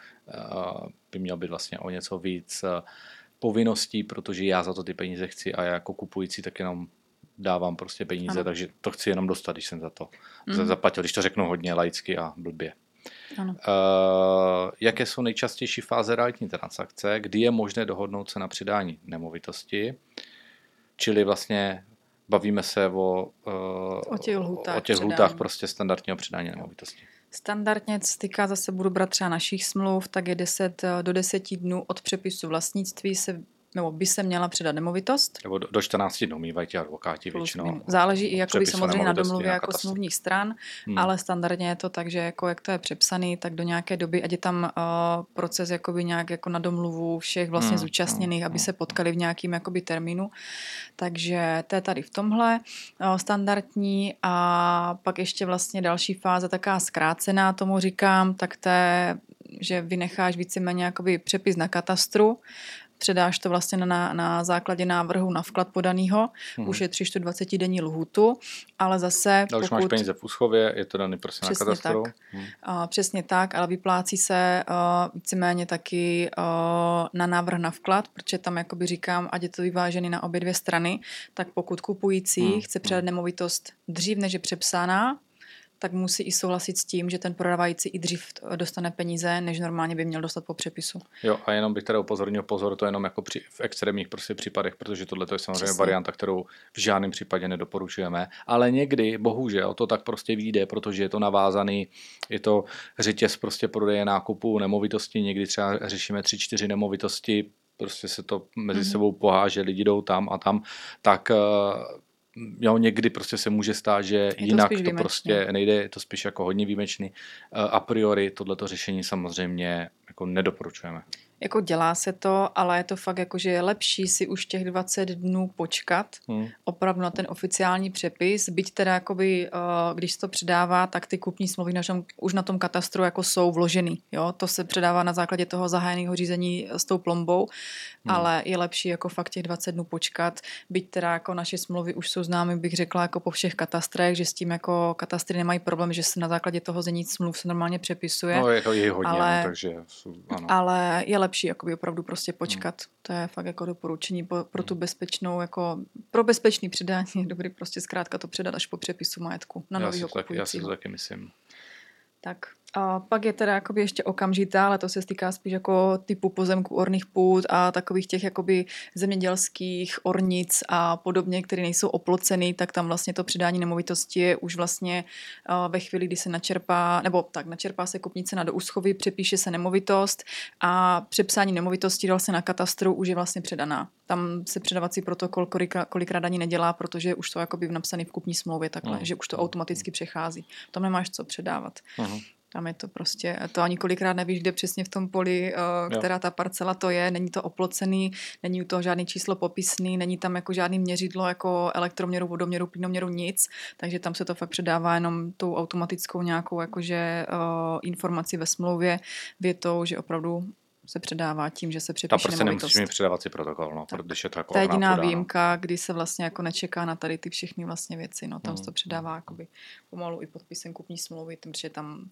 Speaker 1: by měl být vlastně o něco víc povinností, protože já za to ty peníze chci a já jako kupující tak jenom dávám prostě peníze,
Speaker 2: Ano.
Speaker 1: takže to chci jenom dostat, když jsem za to
Speaker 2: Mhm.
Speaker 1: zaplatil, když to řeknu hodně laicky a blbě.
Speaker 2: Ano.
Speaker 1: Uh, jaké jsou nejčastější fáze realitní transakce, kdy je možné dohodnout se na přidání nemovitosti, čili vlastně bavíme se o, uh,
Speaker 2: O těch lhůtách
Speaker 1: o těch lhůtách prostě standardního předání nemovitosti.
Speaker 2: Standardně, co se týká zase, budu brát třeba našich smluv, tak je 10 do 10 dnů od přepisu vlastnictví se nebo by se měla předat nemovitost.
Speaker 1: Nebo do, do 14 dnů mývají ti advokáti
Speaker 2: Plus
Speaker 1: většinou.
Speaker 2: Záleží i jakoby samozřejmě na domluvě jako
Speaker 1: katastru.
Speaker 2: smluvních stran,
Speaker 1: Hmm.
Speaker 2: ale standardně je to tak, že jako jak to je přepsaný, tak do nějaké doby, ať je tam uh, proces jakoby nějak jako na domluvu všech vlastně
Speaker 1: Hmm,
Speaker 2: zúčastněných,
Speaker 1: hmm,
Speaker 2: aby
Speaker 1: hmm.
Speaker 2: se potkali v nějakým jakoby termínu. Takže to je tady v tomhle uh, standardní a pak ještě vlastně další fáze, taká zkrácená, tomu říkám, tak to je, že vynecháš víceméně jakoby přepis na katastru, předáš to vlastně na, na základě návrhu na vklad podaného,
Speaker 1: Mhm.
Speaker 2: už je 3 20 denní lhutu, ale zase
Speaker 1: A už máš peníze v úschově, je to daný prostě
Speaker 2: Přesně
Speaker 1: na katastru.
Speaker 2: tak.
Speaker 1: Hmm.
Speaker 2: A přesně tak, ale vyplácí se uh, víceméně taky uh, na návrh na vklad, protože tam jakoby říkám, ať je to vyvážený na obě dvě strany, tak pokud kupující
Speaker 1: Hmm,
Speaker 2: chce předat nemovitost dřív, než je přepsána, tak musí i souhlasit s tím, že ten prodávající i dřív dostane peníze, než normálně by měl dostat po přepisu.
Speaker 1: Jo, a jenom bych teda upozornil pozor, to je jenom jako při, v extrémních prostě případech, protože tohle to je samozřejmě
Speaker 2: Přesně.
Speaker 1: varianta, kterou v žádném případě nedoporučujeme. Ale někdy, bohužel, to tak prostě vyjde, protože je to navázaný, je to řetěz prostě prodeje nákupu nemovitosti, někdy třeba řešíme tři, čtyři nemovitosti, prostě se to mezi
Speaker 2: Mhm.
Speaker 1: sebou poháže, lidi jdou tam a tam, tak eh, jo, někdy prostě se může stát, že
Speaker 2: to
Speaker 1: jinak to prostě nejde, je to spíš jako hodně výjimečný. Eh, A priori tohleto řešení samozřejmě jako nedoporučujeme.
Speaker 2: Jako dělá se to, ale je to fakt jako, že je lepší si už těch 20 dnů počkat,
Speaker 1: Hmm.
Speaker 2: opravdu na ten oficiální přepis, byť teda jakoby, uh, když se to předává, tak ty kupní smlouvy na tom, už na tom katastru jako jsou vloženy. Jo? To se předává na základě toho zahájeného řízení s tou plombou,
Speaker 1: Hmm.
Speaker 2: ale je lepší jako fakt těch 20 dnů počkat, byť teda jako naše smlouvy už jsou známy, bych řekla, jako po všech katastrech, že s tím jako katastry nemají problém, že se na základě toho zení smluv se normálně přepisuje.
Speaker 1: No, je, je hodně,
Speaker 2: ale-
Speaker 1: no, takže ano.
Speaker 2: Ale je lepší jakoby opravdu prostě počkat.
Speaker 1: Hmm.
Speaker 2: To je fakt jako doporučení pro, pro tu bezpečnou, jako pro bezpečný předání je dobrý prostě zkrátka to předat až po přepisu majetku na
Speaker 1: já, si
Speaker 2: novýho
Speaker 1: taky, já si to
Speaker 2: kupujícího.
Speaker 1: taky myslím.
Speaker 2: Tak. A pak je teda jakoby ještě okamžitá, ale to se týká spíš jako typu pozemku orných půd a takových těch jakoby zemědělských ornic a podobně, které nejsou oploceny, tak tam vlastně to předání nemovitosti je už vlastně ve chvíli, kdy se načerpá, nebo tak, načerpá se kupní cena do úschovy, přepíše se nemovitost a přepsání nemovitosti vlastně na katastru už je vlastně předaná. Tam se předavací protokol kolikrát, kolikrát ani nedělá, protože už to jakoby napsaný v kupní smlouvě takhle,
Speaker 1: Mhm.
Speaker 2: že už to automaticky přechází. Tam nemáš co předávat.
Speaker 1: Mhm.
Speaker 2: Tam je to prostě, to ani kolikrát nevíš, kde přesně v tom poli, uh, která ta parcela to je, není to oplocený, není u toho žádný číslo popisný, není tam jako žádný měřidlo jako elektroměru, vodoměru, plynoměru, nic, takže tam se to fakt předává jenom tou automatickou nějakou jakože uh, informaci ve smlouvě, větou, že opravdu se předává tím, že se přepíše
Speaker 1: Ta prostě nemusíš mít předávací protokol, no, protože to jako
Speaker 2: To je jediná výjimka, kdy se vlastně jako nečeká na tady ty všechny vlastně věci, no, tam hmm. se to předává jakoby pomalu i podpisem kupní smlouvy, protože tam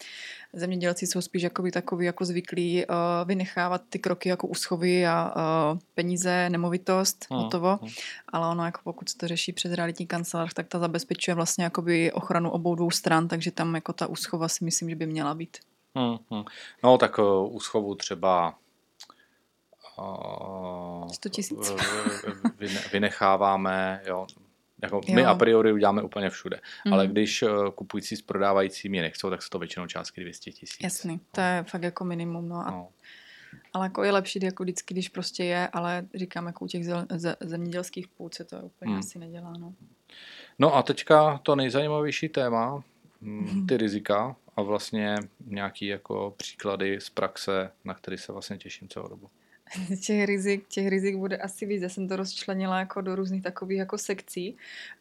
Speaker 2: zemědělci jsou spíš jakoby takový jako zvyklí uh, vynechávat ty kroky jako úschovy a uh, peníze, nemovitost, hmm. hotovo, hmm. ale ono jako pokud se to řeší přes realitní kancelář, tak ta zabezpečuje vlastně jakoby ochranu obou dvou stran, takže tam jako ta úschova si myslím, že by měla být.
Speaker 1: Hmm, hmm. No tak uh, úschovu třeba
Speaker 2: 100 tisíc.
Speaker 1: vynecháváme, jo. Jako jo. My a priori uděláme úplně všude. Mm. Ale když kupující s prodávajícími je nechcou, tak se to většinou částky 200 tisíc.
Speaker 2: Jasný, to je fakt jako minimum. No. A, no. Ale jako je lepší jako vždycky, když prostě je, ale říkám, jako u těch zemědělských půd se to úplně mm. asi nedělá. No.
Speaker 1: no a teďka to nejzajímavější téma, mm, ty rizika a vlastně nějaký jako příklady z praxe, na který se vlastně těším celou dobu.
Speaker 2: těch rizik, těch rizik bude asi víc. Já jsem to rozčlenila jako do různých takových jako sekcí,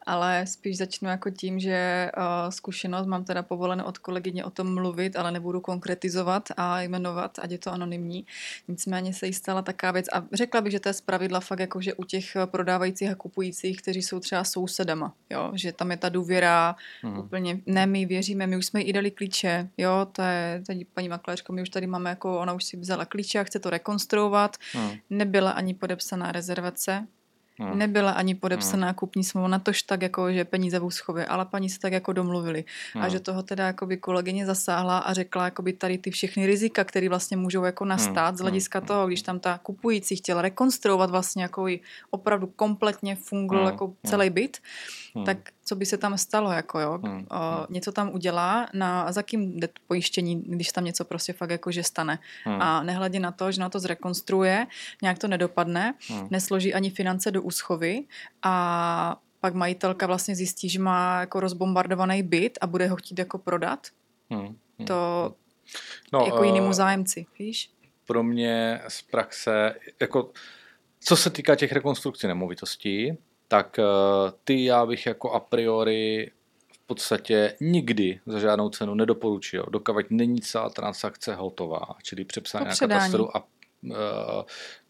Speaker 2: ale spíš začnu jako tím, že uh, zkušenost mám teda povoleno od kolegyně o tom mluvit, ale nebudu konkretizovat a jmenovat, ať je to anonymní. Nicméně se jí stala taká věc a řekla bych, že to je zpravidla fakt jako, že u těch prodávajících a kupujících, kteří jsou třeba sousedama, jo, že tam je ta důvěra mm. úplně, ne, my věříme, my už jsme jí dali klíče, jo, to je, tady paní makléřko, my už tady máme jako, ona už si vzala klíče a chce to rekonstruovat, Hmm. Nebyla ani podepsaná rezervace, Hmm. Nebyla ani podepsaná hmm. kupní smlouva, na tož tak, jako, že peníze v úschově, ale paní se tak jako domluvili. Hmm. A že toho teda jakoby kolegyně zasáhla a řekla jakoby tady ty všechny rizika, které vlastně můžou jako nastat hmm. z hlediska hmm. toho, když tam ta kupující chtěla rekonstruovat vlastně jako opravdu kompletně fungoval hmm. jako celý byt, hmm. tak co by se tam stalo, jako jo, hmm. o, něco tam udělá, na, za kým jde pojištění, když tam něco prostě fakt jako, že stane. Hmm. A nehledě na to, že na to zrekonstruuje, nějak to nedopadne, hmm. nesloží ani finance do úschovy a pak majitelka vlastně zjistí, že má jako rozbombardovaný byt a bude ho chtít jako prodat. Hmm. Hmm. To no, jako jinému zájemci, víš?
Speaker 1: Pro mě z praxe, jako co se týká těch rekonstrukcí nemovitostí, tak eh, ty já bych jako a priori v podstatě nikdy za žádnou cenu nedoporučil, dokud není celá transakce hotová, čili přepsání na katastru a uh,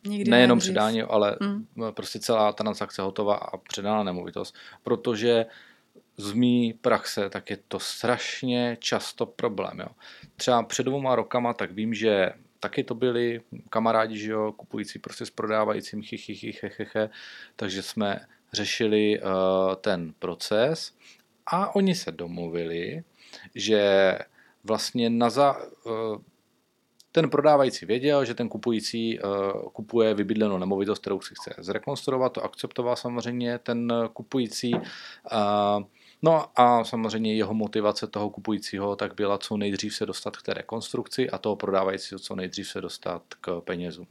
Speaker 1: nejenom nejdřív. předání, ale mm. prostě celá transakce hotová a předána nemovitost, protože z mý praxe, tak je to strašně často problém. Jo. Třeba před dvouma rokama, tak vím, že taky to byli kamarádi, že jo, kupující prostě s prodávajícím, chy, takže jsme řešili uh, ten proces a oni se domluvili, že vlastně na za, uh, ten prodávající věděl, že ten kupující uh, kupuje vybydlenou nemovitost, kterou si chce zrekonstruovat, to akceptoval samozřejmě ten kupující. Uh, No a samozřejmě jeho motivace toho kupujícího tak byla co nejdřív se dostat k té rekonstrukci a toho prodávajícího co nejdřív se dostat k penězům.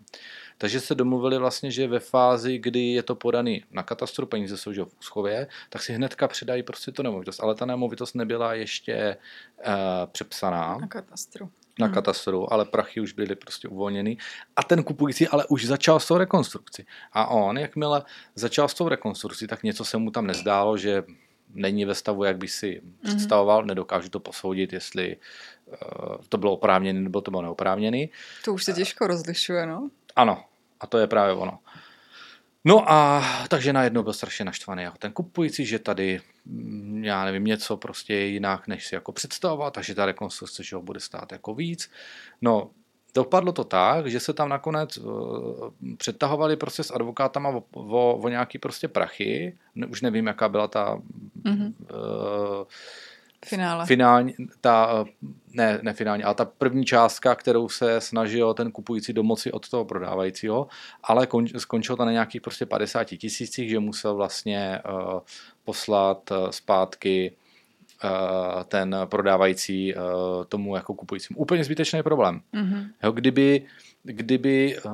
Speaker 1: Takže se domluvili vlastně, že ve fázi, kdy je to podaný na katastru, peníze jsou v úschově, tak si hnedka předají prostě tu nemovitost. Ale ta nemovitost nebyla ještě uh, přepsaná.
Speaker 2: Na katastru
Speaker 1: na hmm. katastru, ale prachy už byly prostě uvolněny. A ten kupující ale už začal s tou rekonstrukcí. A on, jakmile začal s tou rekonstrukcí, tak něco se mu tam nezdálo, že není ve stavu, jak by si mm-hmm. představoval, nedokážu to posoudit, jestli uh, to bylo oprávněné nebo to bylo neoprávněné.
Speaker 2: To už se těžko rozlišuje, no?
Speaker 1: Ano, a to je právě ono. No a takže najednou byl strašně naštvaný jako ten kupující, že tady, mm, já nevím, něco prostě je jinak, než si jako představoval, takže ta rekonstrukce, že ho bude stát jako víc. No, dopadlo to tak, že se tam nakonec uh, přetahovali prostě s advokátama o, o, o nějaký prostě prachy. Už nevím, jaká byla ta mm-hmm. uh,
Speaker 2: Finále.
Speaker 1: Finální, ta, ne, ne finální, ale ta první částka, kterou se snažil ten kupující domoci od toho prodávajícího, ale kon, skončilo to na nějakých prostě 50 tisících, že musel vlastně uh, poslat uh, zpátky uh, ten prodávající uh, tomu jako kupujícím. Úplně zbytečný problém. Mm-hmm. Jo, kdyby kdyby uh,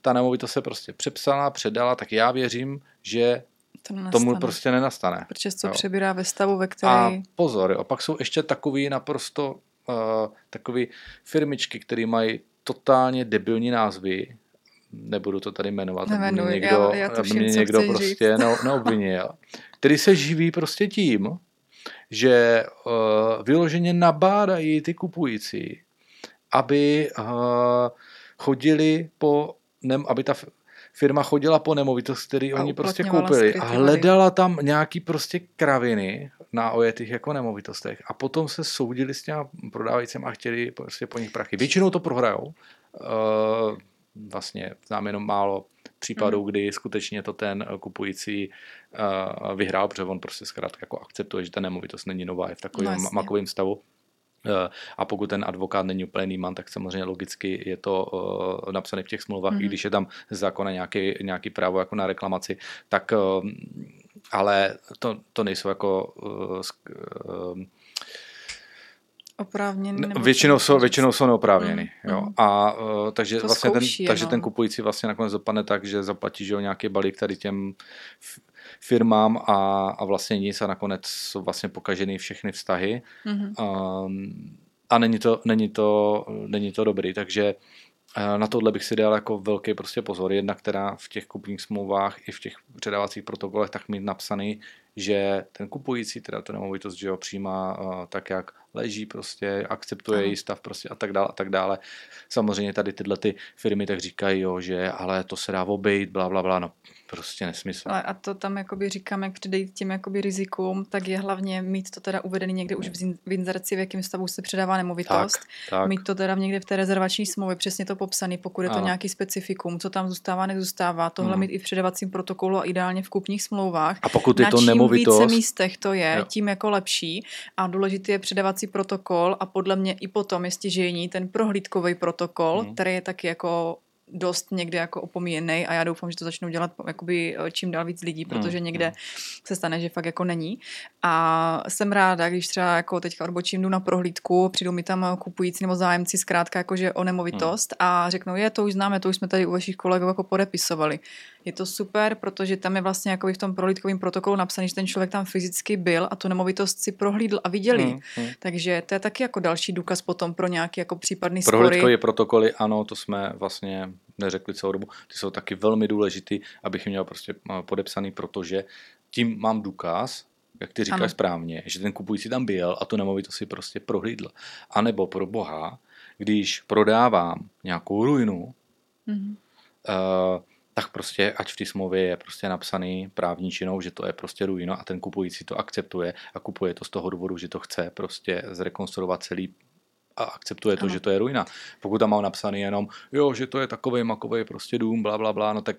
Speaker 1: ta nemovitost se prostě přepsala, předala, tak já věřím, že to tomu prostě nenastane.
Speaker 2: Protože se to přebírá ve stavu, ve který... A
Speaker 1: pozor, opak jsou ještě takový naprosto uh, takové firmičky, které mají totálně debilní názvy, nebudu to tady jmenovat,
Speaker 2: Nemenuj,
Speaker 1: aby mě někdo,
Speaker 2: já, já
Speaker 1: aby
Speaker 2: tuším,
Speaker 1: mě někdo prostě ne, neobvinil, který se živí prostě tím, že uh, vyloženě nabádají ty kupující, aby uh, chodili po, ne, aby ta firma chodila po nemovitost, který
Speaker 2: A
Speaker 1: oni prostě koupili a hledala tam nějaký prostě kraviny na ojetých jako nemovitostech a potom se soudili s těma prodávajícími a chtěli prostě po nich prachy. Většinou to prohrajou. Uh, vlastně znám jenom málo případů,
Speaker 2: Mhm.
Speaker 1: kdy skutečně to ten kupující uh, vyhrál, protože on prostě zkrátka jako akceptuje, že ta nemovitost není nová, je v takovém
Speaker 2: No
Speaker 1: makovém stavu. Eh, A pokud ten advokát není úplně nýman, tak samozřejmě logicky je to uh, napsané v těch smlouvách, mm-hmm. i
Speaker 2: Mhm.
Speaker 1: když je tam zákona nějaký, nějaký právo jako na reklamaci, tak uh, ale to, to nejsou jako
Speaker 2: Oprávněný.
Speaker 1: ne,
Speaker 2: nebo
Speaker 1: většinou jsou, většinou jsou neoprávněny.
Speaker 2: Mm,
Speaker 1: Jo.
Speaker 2: mm.
Speaker 1: A uh, takže,
Speaker 2: To
Speaker 1: vlastně ten,
Speaker 2: zkouší
Speaker 1: takže
Speaker 2: jenom.
Speaker 1: ten kupující vlastně nakonec dopadne tak, že zaplatí že jo, nějaký balík tady těm firmám a, a vlastně nic a nakonec jsou vlastně pokažený všechny vztahy.
Speaker 2: Mhm.
Speaker 1: Um, a není to, není, to, není to dobrý, takže eh, na tohle bych si dal jako velký prostě pozor. Jedna, která v těch kupních smlouvách i v těch předávacích protokolech tak mít napsaný, že ten kupující teda tu nemovitost, že ho přijímá uh, tak, jak leží prostě, akceptuje
Speaker 2: Ano.
Speaker 1: její stav prostě a tak dále a tak dále. Samozřejmě tady tyhle ty firmy tak říkají, jo, že ale to se dá obejít, bla, bla, bla, no prostě nesmysl.
Speaker 2: Ale a to tam jakoby říkám, jak předejít těm jakoby rizikům, tak je hlavně mít to teda uvedený někde už v inzerci, v jakém stavu se předává nemovitost.
Speaker 1: Tak, tak.
Speaker 2: Mít to teda někde v té rezervační smlouvě přesně to popsané, pokud je to
Speaker 1: Ano.
Speaker 2: nějaký specifikum, co tam zůstává, nezůstává. Tohle
Speaker 1: Mhm.
Speaker 2: mít i v předávacím protokolu a ideálně v kupních smlouvách.
Speaker 1: A pokud je
Speaker 2: Na
Speaker 1: to
Speaker 2: čím
Speaker 1: nemovitost,
Speaker 2: více místech to je,
Speaker 1: Jo.
Speaker 2: tím jako lepší. A důležitý je předávací protokol a podle mě i potom je stěžejní ten prohlídkový protokol, hmm. který je taky jako dost někde jako opomíjený a já doufám, že to začnou dělat jakoby eh, čím dál víc lidí, protože
Speaker 1: Mhm.
Speaker 2: někde se stane, že fakt jako není. A jsem ráda, když třeba jako teďka odbočím, jdu na prohlídku, přijdou mi tam kupující nebo zájemci zkrátka jakože o nemovitost a řeknou, je, to už známe, to už jsme tady u vašich kolegů jako podepisovali. Je to super, protože tam je vlastně jako v tom prohlídkovém protokolu napsané, že ten člověk tam fyzicky byl a tu nemovitost si prohlídl a viděli.
Speaker 1: Hmm, hmm.
Speaker 2: Takže to je taky jako další důkaz potom pro nějaký jako případný spory.
Speaker 1: Prohlídkové protokoly, ano, to jsme vlastně neřekli celou dobu, ty jsou taky velmi důležitý, abych je měl prostě eh, podepsaný, protože tím mám důkaz, jak ty říkáš
Speaker 2: Ano.
Speaker 1: správně, že ten kupující tam byl a tu nemovitost si prostě prohlídl. A nebo pro boha, když prodávám nějakou ruinu,
Speaker 2: Mhm.
Speaker 1: Uh, tak prostě, ať v té smlouvě je prostě napsaný právní činou, že to je prostě ruina a ten kupující to akceptuje a kupuje to z toho důvodu, že to chce prostě zrekonstruovat celý a akceptuje to,
Speaker 2: Ano.
Speaker 1: že to je ruina. Pokud tam mám napsaný jenom, jo, že to je takový makový prostě dům, bla, bla, bla, no tak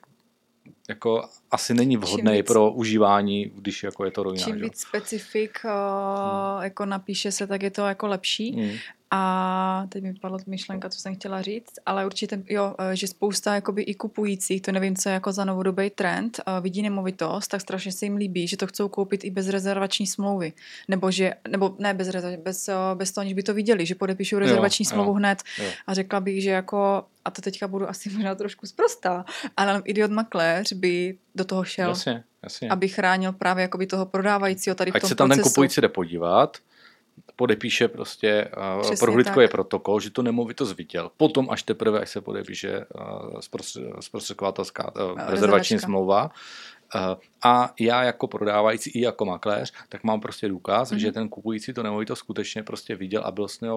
Speaker 1: jako asi není vhodný
Speaker 2: víc-
Speaker 1: pro užívání, když jako je to ruina.
Speaker 2: Čím víc specifik uh, jako napíše se, tak je to jako lepší.
Speaker 1: Mm.
Speaker 2: A teď mi padla myšlenka, co jsem chtěla říct, ale určitě, jo, eh, že spousta jakoby i kupujících, to nevím, co je jako za novodobý trend, eh, vidí nemovitost, tak strašně se jim líbí, že to chcou koupit i bez rezervační smlouvy. Nebo že, nebo ne bez, bez, eh, bez toho, aniž by to viděli, že podepíšou rezervační
Speaker 1: jo.
Speaker 2: smlouvu hned.
Speaker 1: Jo.
Speaker 2: A řekla bych, že jako, a to teďka budu asi možná trošku zprostá, ale idiot makléř by do toho šel,
Speaker 1: Jasně, jasně.
Speaker 2: aby chránil právě jakoby toho prodávajícího tady v
Speaker 1: Ať
Speaker 2: tom
Speaker 1: se tam ten
Speaker 2: procesu.
Speaker 1: kupující jde podívat, podepíše prostě uh,
Speaker 2: Přesně
Speaker 1: prohlídkový protokol, že to nemovitost viděl. Potom až teprve, až se podepíše zprostředkovatelská uh, rezervační
Speaker 2: rezervačka.
Speaker 1: smlouva. Uh, a já jako prodávající i jako makléř, tak mám prostě důkaz,
Speaker 2: Mhm.
Speaker 1: mm-hmm. že ten kupující to nemovitost skutečně prostě viděl a byl s něj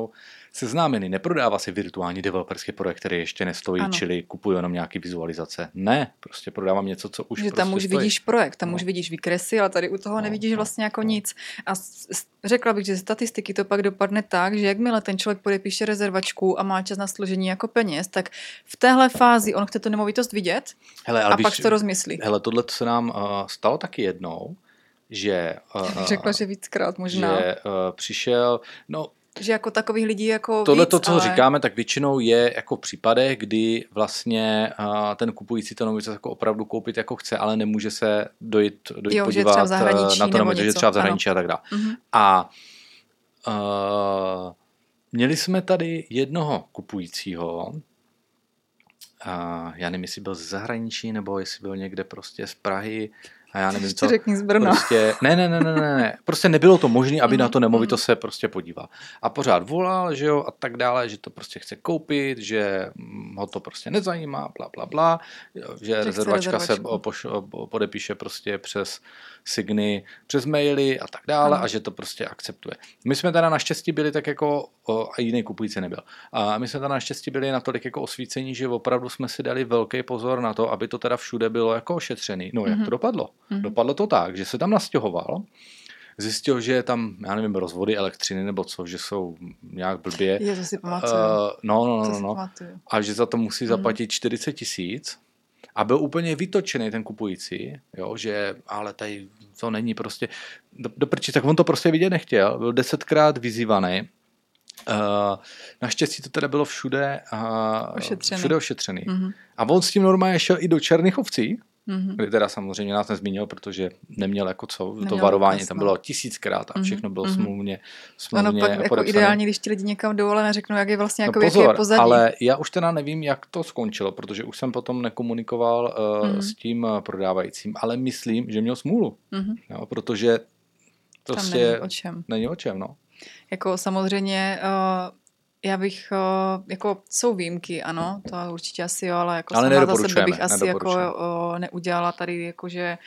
Speaker 1: seznámený. Neprodává si virtuální developerský projekt, který ještě nestojí,
Speaker 2: Ano.
Speaker 1: čili kupuje jenom nějaký vizualizace. Ne, prostě prodávám něco, co už
Speaker 2: že
Speaker 1: prostě
Speaker 2: tam už
Speaker 1: stojí.
Speaker 2: vidíš projekt, tam
Speaker 1: No.
Speaker 2: už vidíš výkresy, ale tady u toho
Speaker 1: No,
Speaker 2: nevidíš
Speaker 1: no,
Speaker 2: vlastně jako
Speaker 1: no.
Speaker 2: nic. A řekla bych, že ze statistiky to pak dopadne tak, že jakmile ten člověk podepíše rezervačku a má čas na složení jako peněz, tak v téhle fázi on chce tu nemovitost vidět
Speaker 1: Hele,
Speaker 2: a
Speaker 1: ale
Speaker 2: pak
Speaker 1: víš,
Speaker 2: to rozmyslí.
Speaker 1: Hele, tohle se nám uh, stalo taky jednou, že, uh,
Speaker 2: Řekla, že víckrát možná. Že,
Speaker 1: uh, přišel, no
Speaker 2: že jako takových lidí jako
Speaker 1: tohle
Speaker 2: víc,
Speaker 1: to, co
Speaker 2: ale...
Speaker 1: říkáme, tak většinou je jako v případech, kdy vlastně uh, ten kupující to nemovitost jako opravdu koupit jako chce, ale nemůže se dojít, dojít
Speaker 2: Jo,
Speaker 1: podívat eh, na to nemovitost, že třeba v
Speaker 2: ano.
Speaker 1: zahraničí a tak dále.
Speaker 2: Mhm.
Speaker 1: A uh, měli jsme tady jednoho kupujícího, já nevím, jestli byl z zahraničí, nebo jestli byl někde prostě z Prahy, a já nevím co.
Speaker 2: Řekni z Brna.
Speaker 1: Prostě, ne, ne, ne, ne, ne, ne, prostě nebylo to možné, aby na to nemovitost se prostě podíval. A pořád volal, že jo, a tak dále, že to prostě chce koupit, že ho to prostě nezajímá, bla, bla, bla, že
Speaker 2: chce
Speaker 1: rezervačka se poš, podepíše prostě přes signy, přes maily a tak dále
Speaker 2: Ano.
Speaker 1: a že to prostě akceptuje. My jsme teda naštěstí byli tak jako, o, a jiný kupující nebyl, a my jsme teda naštěstí byli natolik jako osvícení, že opravdu jsme si dali velký pozor na to, aby to teda všude bylo jako ošetřený. No jak
Speaker 2: Mhm.
Speaker 1: to dopadlo?
Speaker 2: Mhm.
Speaker 1: Dopadlo to tak, že se tam nastěhoval, zjistil, že je tam, já nevím, rozvody elektřiny nebo co, že jsou nějak blbě.
Speaker 2: Je, to si
Speaker 1: Uh,
Speaker 2: pamatuju.
Speaker 1: no, no, no,
Speaker 2: si
Speaker 1: no.
Speaker 2: pamatuju.
Speaker 1: A že za to musí
Speaker 2: Mhm.
Speaker 1: zaplatit 40 tisíc. A byl úplně vytočený ten kupující, jo, že ale tady to není prostě, do, do prči, tak on to prostě vidět nechtěl, byl desetkrát vyzývaný. Uh, naštěstí to teda bylo všude, uh,
Speaker 2: Ošetřený.
Speaker 1: všude ošetřený.
Speaker 2: Mhm.
Speaker 1: A on s tím normálně šel i do černých
Speaker 2: Mhm.
Speaker 1: kdy teda samozřejmě nás nezmínil, protože neměl jako co, to
Speaker 2: Neměl
Speaker 1: varování
Speaker 2: vůbec,
Speaker 1: tam
Speaker 2: no.
Speaker 1: bylo tisíckrát a
Speaker 2: Mhm,
Speaker 1: všechno bylo
Speaker 2: mhm.
Speaker 1: smluvně,
Speaker 2: Ano,
Speaker 1: smluvně
Speaker 2: pak jako ideálně, když ti lidi někam jdou, ale neřeknou, jak je vlastně jako,
Speaker 1: no
Speaker 2: jaký je
Speaker 1: pozor,
Speaker 2: pozadí.
Speaker 1: ale já už teda nevím, jak to skončilo, protože už jsem potom nekomunikoval uh,
Speaker 2: Mhm.
Speaker 1: s tím eh, prodávajícím, ale myslím, že měl smůlu,
Speaker 2: Mhm.
Speaker 1: jo, protože
Speaker 2: Tam
Speaker 1: prostě
Speaker 2: není o čem.
Speaker 1: není o čem, no.
Speaker 2: Jako samozřejmě, uh, já bych, uh, jako jsou výjimky, ano, to určitě asi jo, ale jako
Speaker 1: Ale
Speaker 2: sama za sebe bych asi jako uh, neudělala tady jakože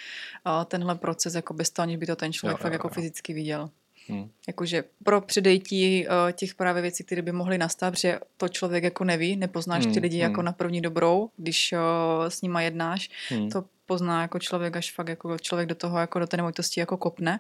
Speaker 2: uh, tenhle proces jako bez toho, aniž by to ten člověk
Speaker 1: Jo,
Speaker 2: fakt
Speaker 1: jo,
Speaker 2: jako
Speaker 1: jo.
Speaker 2: fyzicky viděl.
Speaker 1: Hm.
Speaker 2: Jakože pro předejtí uh, těch právě věcí, které by mohly nastat, protože to člověk jako neví, nepoznáš ty
Speaker 1: Hmm,
Speaker 2: lidi jako
Speaker 1: hmm.
Speaker 2: na první dobrou, když uh, s nima jednáš,
Speaker 1: Hm.
Speaker 2: to pozná jako člověk, až fakt jako člověk do toho, jako do té nemovitosti jako kopne,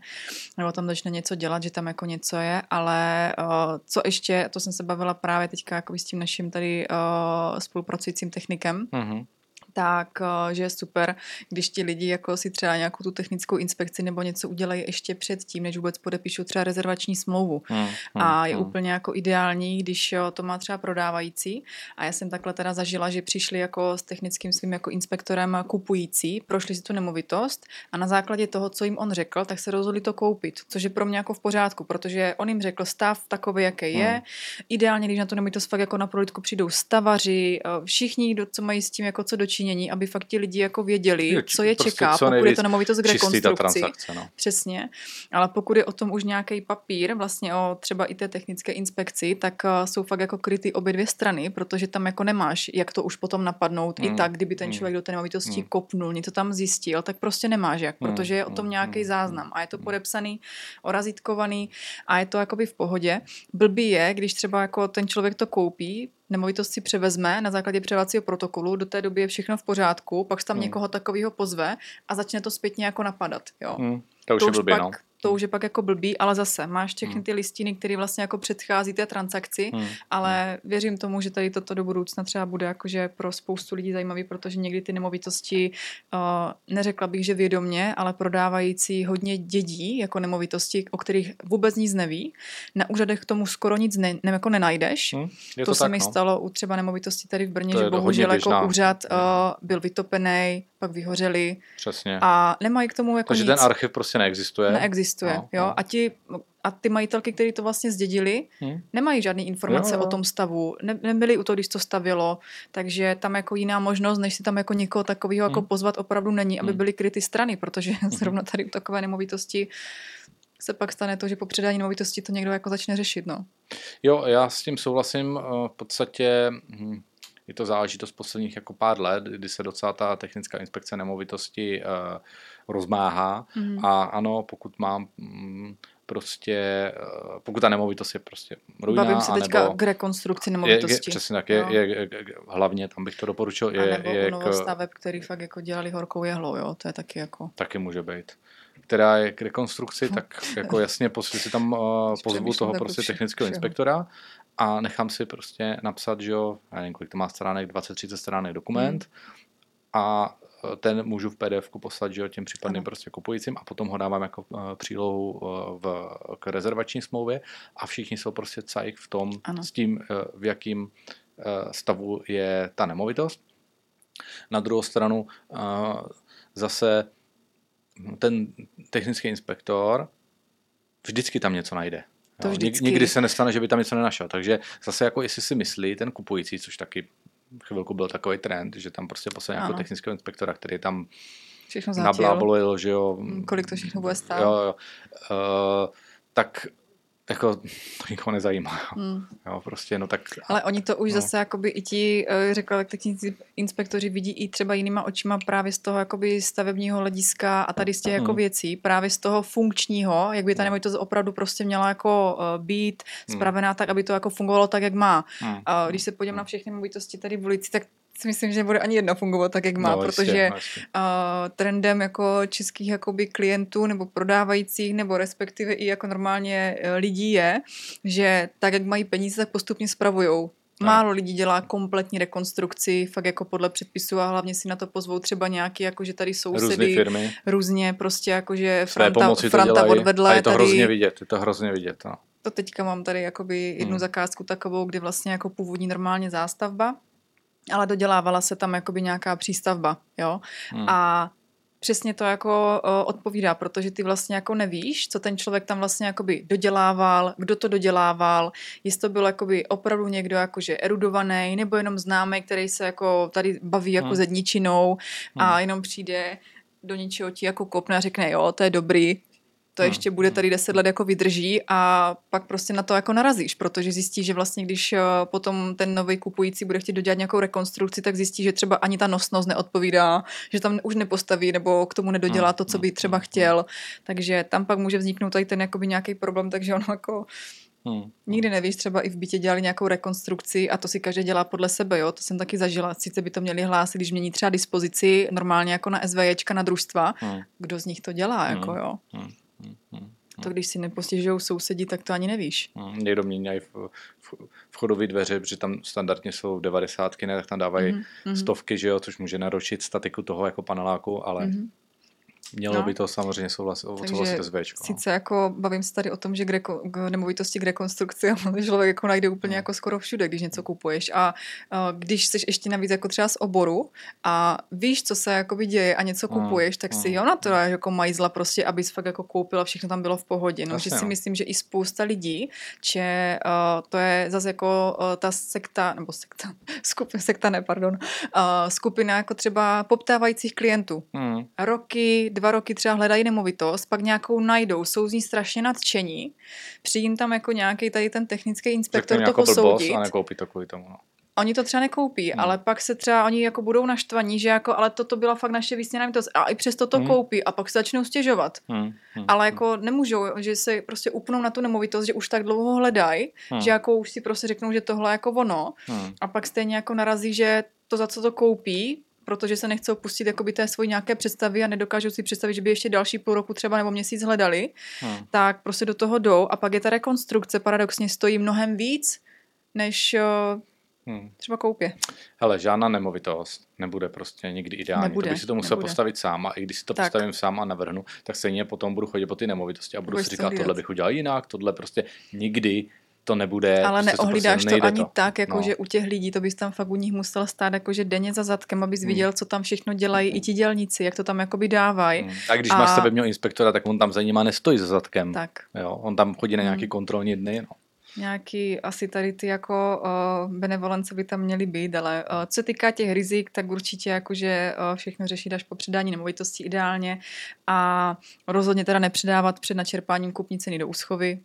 Speaker 2: nebo tam začne něco dělat, že tam jako něco je, ale uh, co ještě, to jsem se bavila právě teďka jako s tím naším tady uh, spolupracujícím technikem,
Speaker 1: Mhm.
Speaker 2: Tak, eh, že je super, když ti lidi jako si třeba nějakou tu technickou inspekci nebo něco udělají ještě předtím, než vůbec podepíšou třeba rezervační smlouvu.
Speaker 1: Hm, hm,
Speaker 2: A je
Speaker 1: hm.
Speaker 2: úplně jako ideální, když jo, to má třeba prodávající. A já jsem takhle teda zažila, že přišli jako s technickým svým jako inspektorem kupující, prošli si tu nemovitost a na základě toho, co jim on řekl, tak se rozhodli to koupit, což je pro mě jako v pořádku, protože on jim řekl stav takový, jaký je.
Speaker 1: Hmm.
Speaker 2: Ideálně, když na tu nemovitost fakt jako na prohlídku přijdou stavaři, eh, všichni, kdo, co mají s tím jako co dočinění, aby fakt ti lidi jako věděli,
Speaker 1: Jo, či-
Speaker 2: co je
Speaker 1: prostě
Speaker 2: čeká,
Speaker 1: co
Speaker 2: pokud je to nemovitost k rekonstrukci.
Speaker 1: no.
Speaker 2: Přesně, ale pokud je o tom už nějaký papír, vlastně o třeba i té technické inspekci, tak uh, jsou fakt jako kryty obě dvě strany, protože tam jako nemáš, jak to už potom napadnout. I
Speaker 1: Mm,
Speaker 2: tak, kdyby ten
Speaker 1: mm,
Speaker 2: člověk do té nemovitosti
Speaker 1: mm.
Speaker 2: kopnul, něco tam zjistil, tak prostě nemáš jak,
Speaker 1: Mm,
Speaker 2: protože je o tom
Speaker 1: mm,
Speaker 2: nějaký záznam a je to podepsaný, orazítkovaný a je to jakoby v pohodě. Blbý je, když třeba jako ten člověk to koupí, nemovitost si převezme na základě předávacího protokolu, do té doby je všechno v pořádku, pak se tam
Speaker 1: Mm.
Speaker 2: někoho takového pozve a začne to zpětně jako napadat. Jo
Speaker 1: Hm, to už je blbě,
Speaker 2: pak,
Speaker 1: no.
Speaker 2: To už je pak jako blbý, ale zase máš všechny
Speaker 1: Hmm.
Speaker 2: ty listiny, které vlastně jako předchází té transakci,
Speaker 1: Hm,
Speaker 2: ale věřím tomu, že tady toto do budoucna třeba bude jakože pro spoustu lidí zajímavý, protože někdy ty nemovitosti, uh, neřekla bych, že vědomně, ale prodávající hodně dědí jako nemovitosti, o kterých vůbec nic neví. Na úřadech k tomu skoro nic ne, ne, jako nenajdeš.
Speaker 1: hm, je
Speaker 2: to,
Speaker 1: to,
Speaker 2: se
Speaker 1: tak,
Speaker 2: mi
Speaker 1: no.
Speaker 2: stalo u třeba nemovitosti tady v Brně,
Speaker 1: To
Speaker 2: že bohužel jako úřad uh, byl vytopený, pak vyhořeli
Speaker 1: Přesně.
Speaker 2: a nemají k tomu jako
Speaker 1: Takže
Speaker 2: nic.
Speaker 1: ten archiv prostě neexistuje.
Speaker 2: Neexistuje,
Speaker 1: No,
Speaker 2: jo.
Speaker 1: no.
Speaker 2: A ti, a ty majitelky, kteří to vlastně zdědili,
Speaker 1: Hm.
Speaker 2: nemají žádné informace
Speaker 1: Jo, jo.
Speaker 2: o tom stavu, ne, nebyli u toho, když to stavilo, takže tam jako jiná možnost, než si tam jako někoho takového jako
Speaker 1: Hmm.
Speaker 2: pozvat opravdu není, aby
Speaker 1: Hmm.
Speaker 2: byly kryty strany, protože zrovna tady u takové nemovitosti se pak stane to, že po předání nemovitosti to někdo jako začne řešit, no.
Speaker 1: Jo, já s tím souhlasím. eh, V podstatě hm, je to záležitost posledních jako pár let, kdy se docela ta technická inspekce nemovitosti eh, rozmáhá.
Speaker 2: Mhm.
Speaker 1: A ano, pokud mám hm, prostě, eh, pokud ta nemovitost je prostě ruina,
Speaker 2: Bavím se teďka
Speaker 1: anebo
Speaker 2: k rekonstrukci
Speaker 1: je, je,
Speaker 2: nemovitosti.
Speaker 1: přesně tak, je,
Speaker 2: Jo.
Speaker 1: je, je, hlavně tam bych to doporučil,
Speaker 2: a
Speaker 1: je,
Speaker 2: nebo
Speaker 1: je k,
Speaker 2: novostaveb, který fakt jako dělali horkou jehlou, jo, to je taky jako...
Speaker 1: taky může být která je k rekonstrukci, tak jako jasně si tam uh, pozvu toho prostě technického inspektora a nechám si prostě napsat, že jo, já nevím, kolik to má stránek, 20-30 stránek dokument
Speaker 2: Hmm.
Speaker 1: a uh, ten můžu v pdf poslat, že jo, těm případným
Speaker 2: Ano.
Speaker 1: prostě kupujícím a potom ho dávám jako uh, přílohu uh, v, k rezervační smlouvě a všichni jsou prostě cajk v tom,
Speaker 2: Ano.
Speaker 1: s tím, uh, v jakým uh, stavu je ta nemovitost. Na druhou stranu uh, zase ten technický inspektor vždycky tam něco najde.
Speaker 2: To
Speaker 1: Jo,
Speaker 2: vždycky.
Speaker 1: Nikdy se nestane, že by tam něco nenašel. Takže zase jako jestli si myslí ten kupující, což taky chvilku byl takový trend, že tam prostě poslal nějakého technického inspektora, který tam
Speaker 2: Všechno
Speaker 1: nablábolil, že jo.
Speaker 2: Kolik to všechno bude stát.
Speaker 1: Jo, jo. Uh, tak jako to nikoho nezajímá.
Speaker 2: Mm.
Speaker 1: Jo, prostě, no tak...
Speaker 2: Ale oni to už
Speaker 1: no.
Speaker 2: zase jakoby i ti, eh, řekla technici inspektoři vidí i třeba jinýma očima právě z toho jakoby stavebního hlediska a tady z těch jako
Speaker 1: Hmm.
Speaker 2: věcí, právě z toho funkčního, jak by ta
Speaker 1: No.
Speaker 2: nemovitost opravdu prostě měla jako eh, být
Speaker 1: Hmm.
Speaker 2: spravená tak, aby to jako fungovalo tak, jak má.
Speaker 1: Hm.
Speaker 2: A když se podívám na všechny nemovitosti tady v ulici, tak si myslím, že nebude ani jedna fungovat tak, jak má,
Speaker 1: no,
Speaker 2: protože
Speaker 1: no, jistě.
Speaker 2: uh, trendem jako českých jakoby klientů nebo prodávajících nebo respektive i jako normálně eh, lidí je, že tak, jak mají peníze, tak postupně spravujou. Málo lidí dělá kompletní rekonstrukci, fakt jako podle předpisu a hlavně si na to pozvou třeba nějaký, jako že tady
Speaker 1: Různé
Speaker 2: sousedy,
Speaker 1: firmy
Speaker 2: různě prostě jako, že
Speaker 1: své
Speaker 2: Franta, Franta
Speaker 1: dělají
Speaker 2: odvedle
Speaker 1: a je to
Speaker 2: tady,
Speaker 1: hrozně vidět, je to hrozně vidět. No.
Speaker 2: to teďka mám tady jakoby jednu
Speaker 1: hmm.
Speaker 2: zakázku takovou, kdy vlastně jako původní normálně zástavba, ale dodělávala se tam jakoby nějaká přístavba, jo.
Speaker 1: Hm.
Speaker 2: A přesně to jako o, odpovídá, protože ty vlastně jako nevíš, co ten člověk tam vlastně jakoby dodělával, kdo to dodělával, jestli to byl jakoby opravdu někdo jakože erudovaný, nebo jenom známý, který se jako tady baví jako
Speaker 1: Hmm.
Speaker 2: hmm. zedničinou a
Speaker 1: Hmm.
Speaker 2: jenom přijde do něčeho ti jako kopne a řekne, jo, to je dobrý, to
Speaker 1: Hmm.
Speaker 2: ještě bude tady deset let jako vydrží a pak prostě na to jako narazíš, protože zjistí, že vlastně když eh, potom ten nový kupující bude chtít dodělat nějakou rekonstrukci, tak zjistí, že třeba ani ta nosnost neodpovídá, že tam už nepostaví nebo k tomu nedodělá
Speaker 1: Hmm,
Speaker 2: to, co
Speaker 1: hmm,
Speaker 2: by třeba
Speaker 1: hmm,
Speaker 2: chtěl. Takže tam pak může vzniknout tady ten jakoby nějaký problém, takže ono jako
Speaker 1: Hm.
Speaker 2: nikdy nevíš, třeba i v bytě dělali nějakou rekonstrukci a to si každý dělá podle sebe, jo, to jsem taky zažila. Sice by to měli hlásit, když mění třeba dispozici normálně jako na SVJčka, na družstva,
Speaker 1: Hm.
Speaker 2: kdo z nich to dělá,
Speaker 1: Hmm.
Speaker 2: jako jo.
Speaker 1: Hm. Hm. Hm.
Speaker 2: To když si nepostěžují sousedí, tak to ani nevíš.
Speaker 1: Hm, Někdo mění v, v, vchodové dveře, protože tam standardně jsou devadesátky, ne, tak tam dávají
Speaker 2: mhm.
Speaker 1: stovky, že jo, což může naročit statiku toho jako paneláku, ale
Speaker 2: Mhm.
Speaker 1: Mělo
Speaker 2: No.
Speaker 1: by to samozřejmě souhlasit, odsouhlasit SVčko. no.
Speaker 2: Sice jako bavím se tady o tom, že k, reko, k nemovitosti k rekonstrukci člověk jako najde úplně
Speaker 1: No.
Speaker 2: jako skoro všude, když něco kupuješ. A, a když jsi ještě navíc jako třeba z oboru a víš, co se jako děje a něco
Speaker 1: Mm,
Speaker 2: kupuješ, tak si
Speaker 1: mm.
Speaker 2: jo na to dáš jako majzla prostě, abys fakt jako koupil a všechno tam bylo v pohodě. No,
Speaker 1: Jasně,
Speaker 2: že si
Speaker 1: no.
Speaker 2: myslím, že i spousta lidí, že uh, to je zase jako uh, ta sekta, nebo sekta, skupina, sekta ne, pardon, uh, skupina jako třeba poptávajících klientů
Speaker 1: Hm.
Speaker 2: roky, dva roky třeba hledají nemovitost, pak nějakou najdou, jsou z ní strašně nadšení, přijím tam jako nějaký tady ten technický inspektor to posoudit.
Speaker 1: a nekoupí to kvůli tomu. No.
Speaker 2: Oni to třeba nekoupí,
Speaker 1: Hmm.
Speaker 2: ale pak se třeba oni jako budou naštvaní, že jako, ale toto byla fakt naše výstěná nemovitost a i přesto to
Speaker 1: Hmm.
Speaker 2: koupí a pak se začnou stěžovat.
Speaker 1: Hm. Hm.
Speaker 2: Ale
Speaker 1: hm.
Speaker 2: jako nemůžou, že se prostě upnou na tu nemovitost, že už tak dlouho hledají,
Speaker 1: Hm.
Speaker 2: že jako už si prostě řeknou, že tohle je jako ono
Speaker 1: Hm.
Speaker 2: a pak stejně jako narazí, že to, za co to koupí, protože se nechcou pustit jakoby té svojí nějaké představy a nedokážou si představit, že by ještě další půl roku třeba nebo měsíc hledali,
Speaker 1: Hm.
Speaker 2: tak prostě do toho jdou a pak je ta rekonstrukce paradoxně stojí mnohem víc, než uh,
Speaker 1: Hm.
Speaker 2: třeba koupě.
Speaker 1: Hele, žádná nemovitost nebude prostě nikdy ideální.
Speaker 2: Nebude,
Speaker 1: to bych si to musel
Speaker 2: nebude.
Speaker 1: postavit sám a i když si to
Speaker 2: Tak.
Speaker 1: postavím sám a navrhnu, tak stejně potom budu chodit po ty nemovitosti a budu
Speaker 2: Budeš
Speaker 1: si říkat, tohle bych udělal jinak, tohle prostě nikdy to nebude.
Speaker 2: Ale
Speaker 1: prostě
Speaker 2: neohlídáš
Speaker 1: prostě
Speaker 2: to
Speaker 1: nejde
Speaker 2: ani tak, jako
Speaker 1: No.
Speaker 2: že u těch lidí to bys tam fakt u nich musel stát jakože denně za zadkem, abys
Speaker 1: Hmm.
Speaker 2: viděl, co tam všechno dělají i ti dělníci, jak to tam jakoby dávají.
Speaker 1: Hm. A když
Speaker 2: A-
Speaker 1: máš stavebního inspektora, tak on tam za nima nestojí za zadkem.
Speaker 2: Tak.
Speaker 1: Jo? On tam chodí na nějaký
Speaker 2: Hmm.
Speaker 1: kontrolní dny. No.
Speaker 2: Nějaký asi tady ty jako uh, benevolence by tam měly být, ale uh, co se týká těch rizik, tak určitě jakože uh, všechno řešit až po předání nemovitosti ideálně a rozhodně teda nepředávat před načerpáním kupní ceny do úschovy,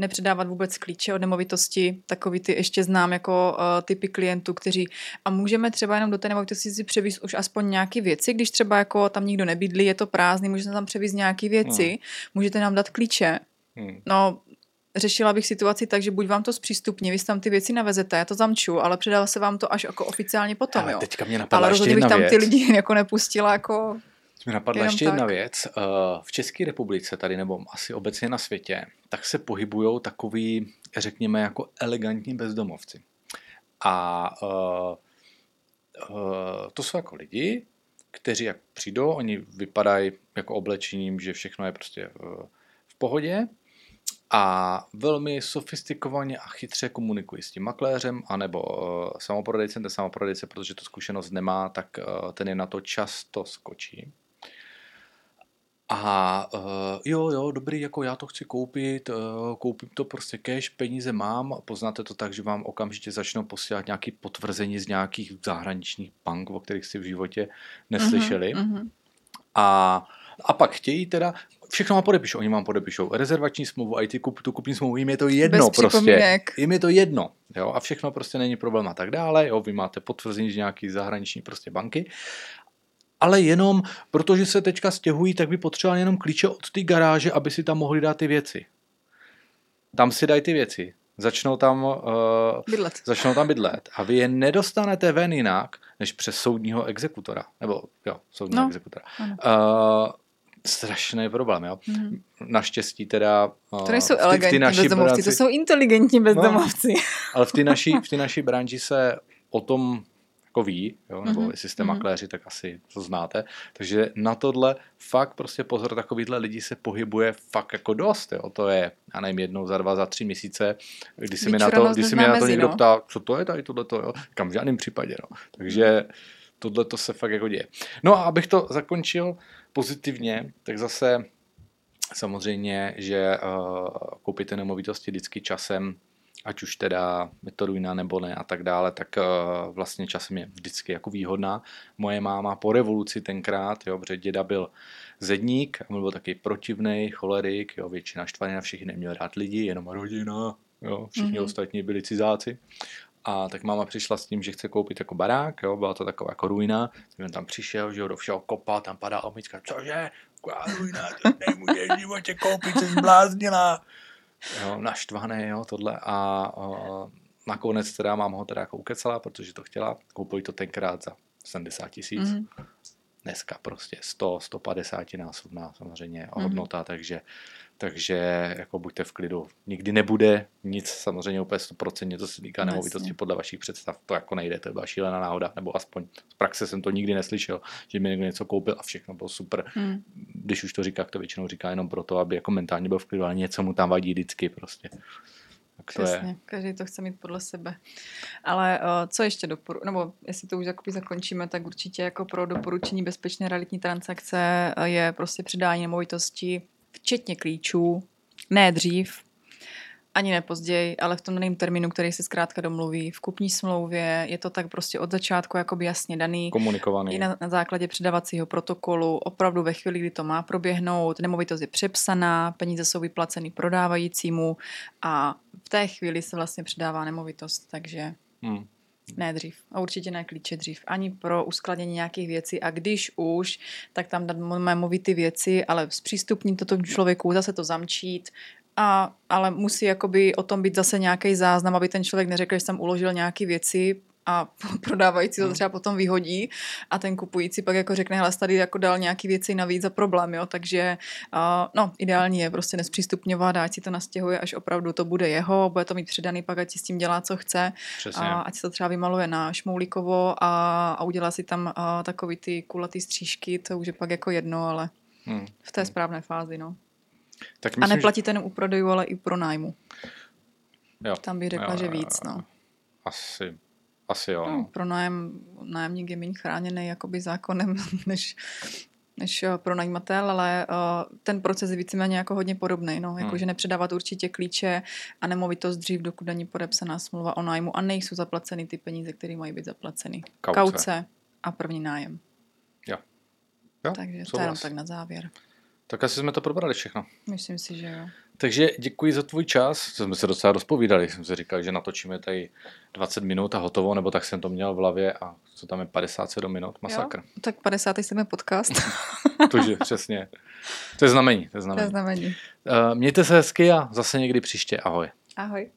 Speaker 2: nepředávat vůbec klíče od nemovitosti, takový ty ještě znám jako uh, typy klientů, kteří a můžeme třeba jenom do té nemovitosti si převízt už aspoň nějaké věci, když třeba jako tam nikdo nebydlí, je to prázdný, můžete tam převízt nějaké věci,
Speaker 1: Hmm.
Speaker 2: můžete nám dát klíče,
Speaker 1: Hm.
Speaker 2: No, řešila bych situaci tak, že buď vám to zpřístupní, vy tam ty věci navezete, já to zamču, ale předává se vám to až jako oficiálně potom,
Speaker 1: Ale
Speaker 2: jo.
Speaker 1: teďka mě napadla
Speaker 2: Ale rozhodně bych tam
Speaker 1: věc.
Speaker 2: ty lidi jako nepustila, jako...
Speaker 1: Mě napadla
Speaker 2: Jenom
Speaker 1: ještě
Speaker 2: tak.
Speaker 1: jedna věc. Eh, V České republice tady, nebo asi obecně na světě, tak se pohybují takový, řekněme, jako elegantní bezdomovci. A uh, uh, to jsou jako lidi, kteří jak přijdou, oni vypadají jako oblečením, že všechno je prostě v, v pohodě a velmi sofistikovaně a chytře komunikují s tím makléřem anebo uh, samoprodejcem. Ten samoprodejce, protože tu zkušenost nemá, tak uh, ten je na to často skočí. A uh, jo, jo, dobrý, jako já to chci koupit, uh, koupím to prostě cash, peníze mám, poznáte to tak, že vám okamžitě začnou posílat nějaké potvrzení z nějakých zahraničních bank, o kterých si v životě neslyšeli.
Speaker 2: Mhm, mhm.
Speaker 1: A, a pak chtějí teda, všechno vám podepíšou, oni vám podepíšou rezervační smlouvu a i ty kup, tu kupní smlouvu, jim je to jedno
Speaker 2: Bez
Speaker 1: prostě.
Speaker 2: připomínek.
Speaker 1: Jim je to jedno, jo, a všechno prostě není problém a tak dále, jo, vy máte potvrzení z nějaký zahraniční prostě banky, ale jenom protože se teďka stěhují, tak by potřebovali jenom klíče od té garáže, aby si tam mohli dát ty věci. Tam si dají ty věci, začnou tam, uh,
Speaker 2: Bydlet.
Speaker 1: začnou tam bydlet a vy je nedostanete ven jinak, než přes soudního exekutora. Nebo jo, soudního
Speaker 2: No,
Speaker 1: exekutora.
Speaker 2: ano.
Speaker 1: Uh, strašný problém, jo.
Speaker 2: Mhm.
Speaker 1: Naštěstí teda... Uh,
Speaker 2: To nejsou elegantní bezdomovci, to jsou inteligentní bezdomovci.
Speaker 1: ale v té naší, v té naší branži se o tom jako ví, jo, nebo
Speaker 2: Mhm,
Speaker 1: jestli jste
Speaker 2: mhm.
Speaker 1: makléři, tak asi to znáte. Takže na tohle fakt prostě pozor, takovýhle lidi se pohybuje fakt jako dost. Jo. To je, já nevím, jednou za dva, za tři měsíce, kdy se mi na to, když se mi na to někdo
Speaker 2: no.
Speaker 1: ptá, co to je tady tohleto, jo. Kam v žádném případě, no. Takže tohle to se fakt jako děje. No a abych to zakončil pozitivně, tak zase samozřejmě, že uh, koupíte nemovitosti vždycky časem, ať už teda je to ruina nebo ne a tak dále, tak uh, vlastně časem je vždycky jako výhodná. Moje máma po revoluci tenkrát, jo, protože děda byl zedník, a on byl taky protivnej, cholerik, jo, většina štvaný na všechny neměl rád lidi, jenom rodina, jo, všichni
Speaker 2: Mhm.
Speaker 1: mm-hmm. ostatní byli cizáci. A tak máma přišla s tím, že chce koupit jako barák, jo, byla to taková jako ruina, on tam přišel, že jo, do všeho kopal, tam padá omička, cože, taková ruina, to nemůžeš v životě koupit, jsi zbláznila. Jo, naštvaný, jo, tohle a, a nakonec teda mám ho teda jako ukecala, protože to chtěla, koupili to tenkrát za 70 tisíc, mm.
Speaker 2: Mhm.
Speaker 1: dneska prostě 100, 150 násobná samozřejmě
Speaker 2: Mhm.
Speaker 1: hodnota, takže, takže jako buďte v klidu. Nikdy nebude nic samozřejmě úplně 100%, to se týká
Speaker 2: No,
Speaker 1: nemovitosti podle vašich představ, to jako nejde, to byla šílená náhoda, nebo aspoň z praxe jsem to nikdy neslyšel, že mi někdo něco koupil a všechno bylo super.
Speaker 2: Hmm.
Speaker 1: Když už to říká, tak to většinou říká jenom proto, aby jako mentálně byl v klidu, ale něco mu tam vadí vždycky prostě. Tak to
Speaker 2: Přesně,
Speaker 1: je.
Speaker 2: každý to chce mít podle sebe. Ale uh, co ještě doporu, nebo jestli to už jakoby zakončíme, tak určitě jako pro doporučení bezpečné realitní transakce uh, je prostě předání nemovitosti, včetně klíčů, ne dřív, ani ne později, ale v tom daném termínu, který se zkrátka domluví. V kupní smlouvě je to tak prostě od začátku jakoby jasně daný.
Speaker 1: Komunikovaný.
Speaker 2: I na, na základě předavacího protokolu, opravdu ve chvíli, kdy to má proběhnout, nemovitost je přepsaná, peníze jsou vyplaceny prodávajícímu a v té chvíli se vlastně předává nemovitost, takže
Speaker 1: Hmm.
Speaker 2: Ne dřív. A určitě ne klíče dřív. Ani pro uskladnění nějakých věcí. A když už, tak tam máme movity věci, ale zpřístupnit to tomu člověku, zase to zamčít. A, ale musí jakoby o tom být zase nějaký záznam, aby ten člověk neřekl, že jsem uložil nějaké věci a prodávající to
Speaker 1: Hmm.
Speaker 2: třeba potom vyhodí a ten kupující pak jako řekne, hele, tady jako dal nějaký věci navíc za problém, jo, takže uh, no, ideální je prostě nespřístupňovat, ať si to nastěhuje, až opravdu to bude jeho, bude to mít předaný, pak ať si s tím dělá, co chce
Speaker 1: Přesně.
Speaker 2: a ať se to třeba vymaluje na šmoulikovo a, a udělá si tam a, takový ty kulatý střížky, to už je pak jako jedno, ale
Speaker 1: Hmm.
Speaker 2: v té správné fázi, no.
Speaker 1: Tak
Speaker 2: A
Speaker 1: myslím,
Speaker 2: neplatí to jenom u prodejů, ale i pro nájmu.
Speaker 1: že... jo.
Speaker 2: Tam bych řekla,
Speaker 1: Jo,
Speaker 2: že víc, no.
Speaker 1: Asi, asi jo.
Speaker 2: no
Speaker 1: No.
Speaker 2: pro nájem, nájemník je méně chráněný jakoby zákonem, než, než eh, pronajímatel, ale uh, ten proces je víceméně jako hodně podobný. No. Jako,
Speaker 1: Hmm.
Speaker 2: že nepředávat určitě klíče a nemovitost dřív, dokud není podepsaná smlouva o nájmu a nejsou zaplaceny ty peníze, které mají být zaplaceny.
Speaker 1: Kauce.
Speaker 2: Kauce a první nájem.
Speaker 1: Jo. Jo,
Speaker 2: Takže to jenom tak na závěr.
Speaker 1: Tak asi jsme to probrali všechno.
Speaker 2: Myslím si, že jo.
Speaker 1: Takže děkuji za tvůj čas. Jsme se docela rozpovídali. Jsem si říkal, že natočíme tady 20 minut a hotovo, nebo tak jsem to měl v hlavě a co tam je 57 minut, masakr.
Speaker 2: Jo? Tak 57. podcast.
Speaker 1: Tože přesně. To je znamení. To je
Speaker 2: to
Speaker 1: znamení.
Speaker 2: je znamení.
Speaker 1: Uh, mějte se hezky a zase někdy příště. Ahoj.
Speaker 2: Ahoj.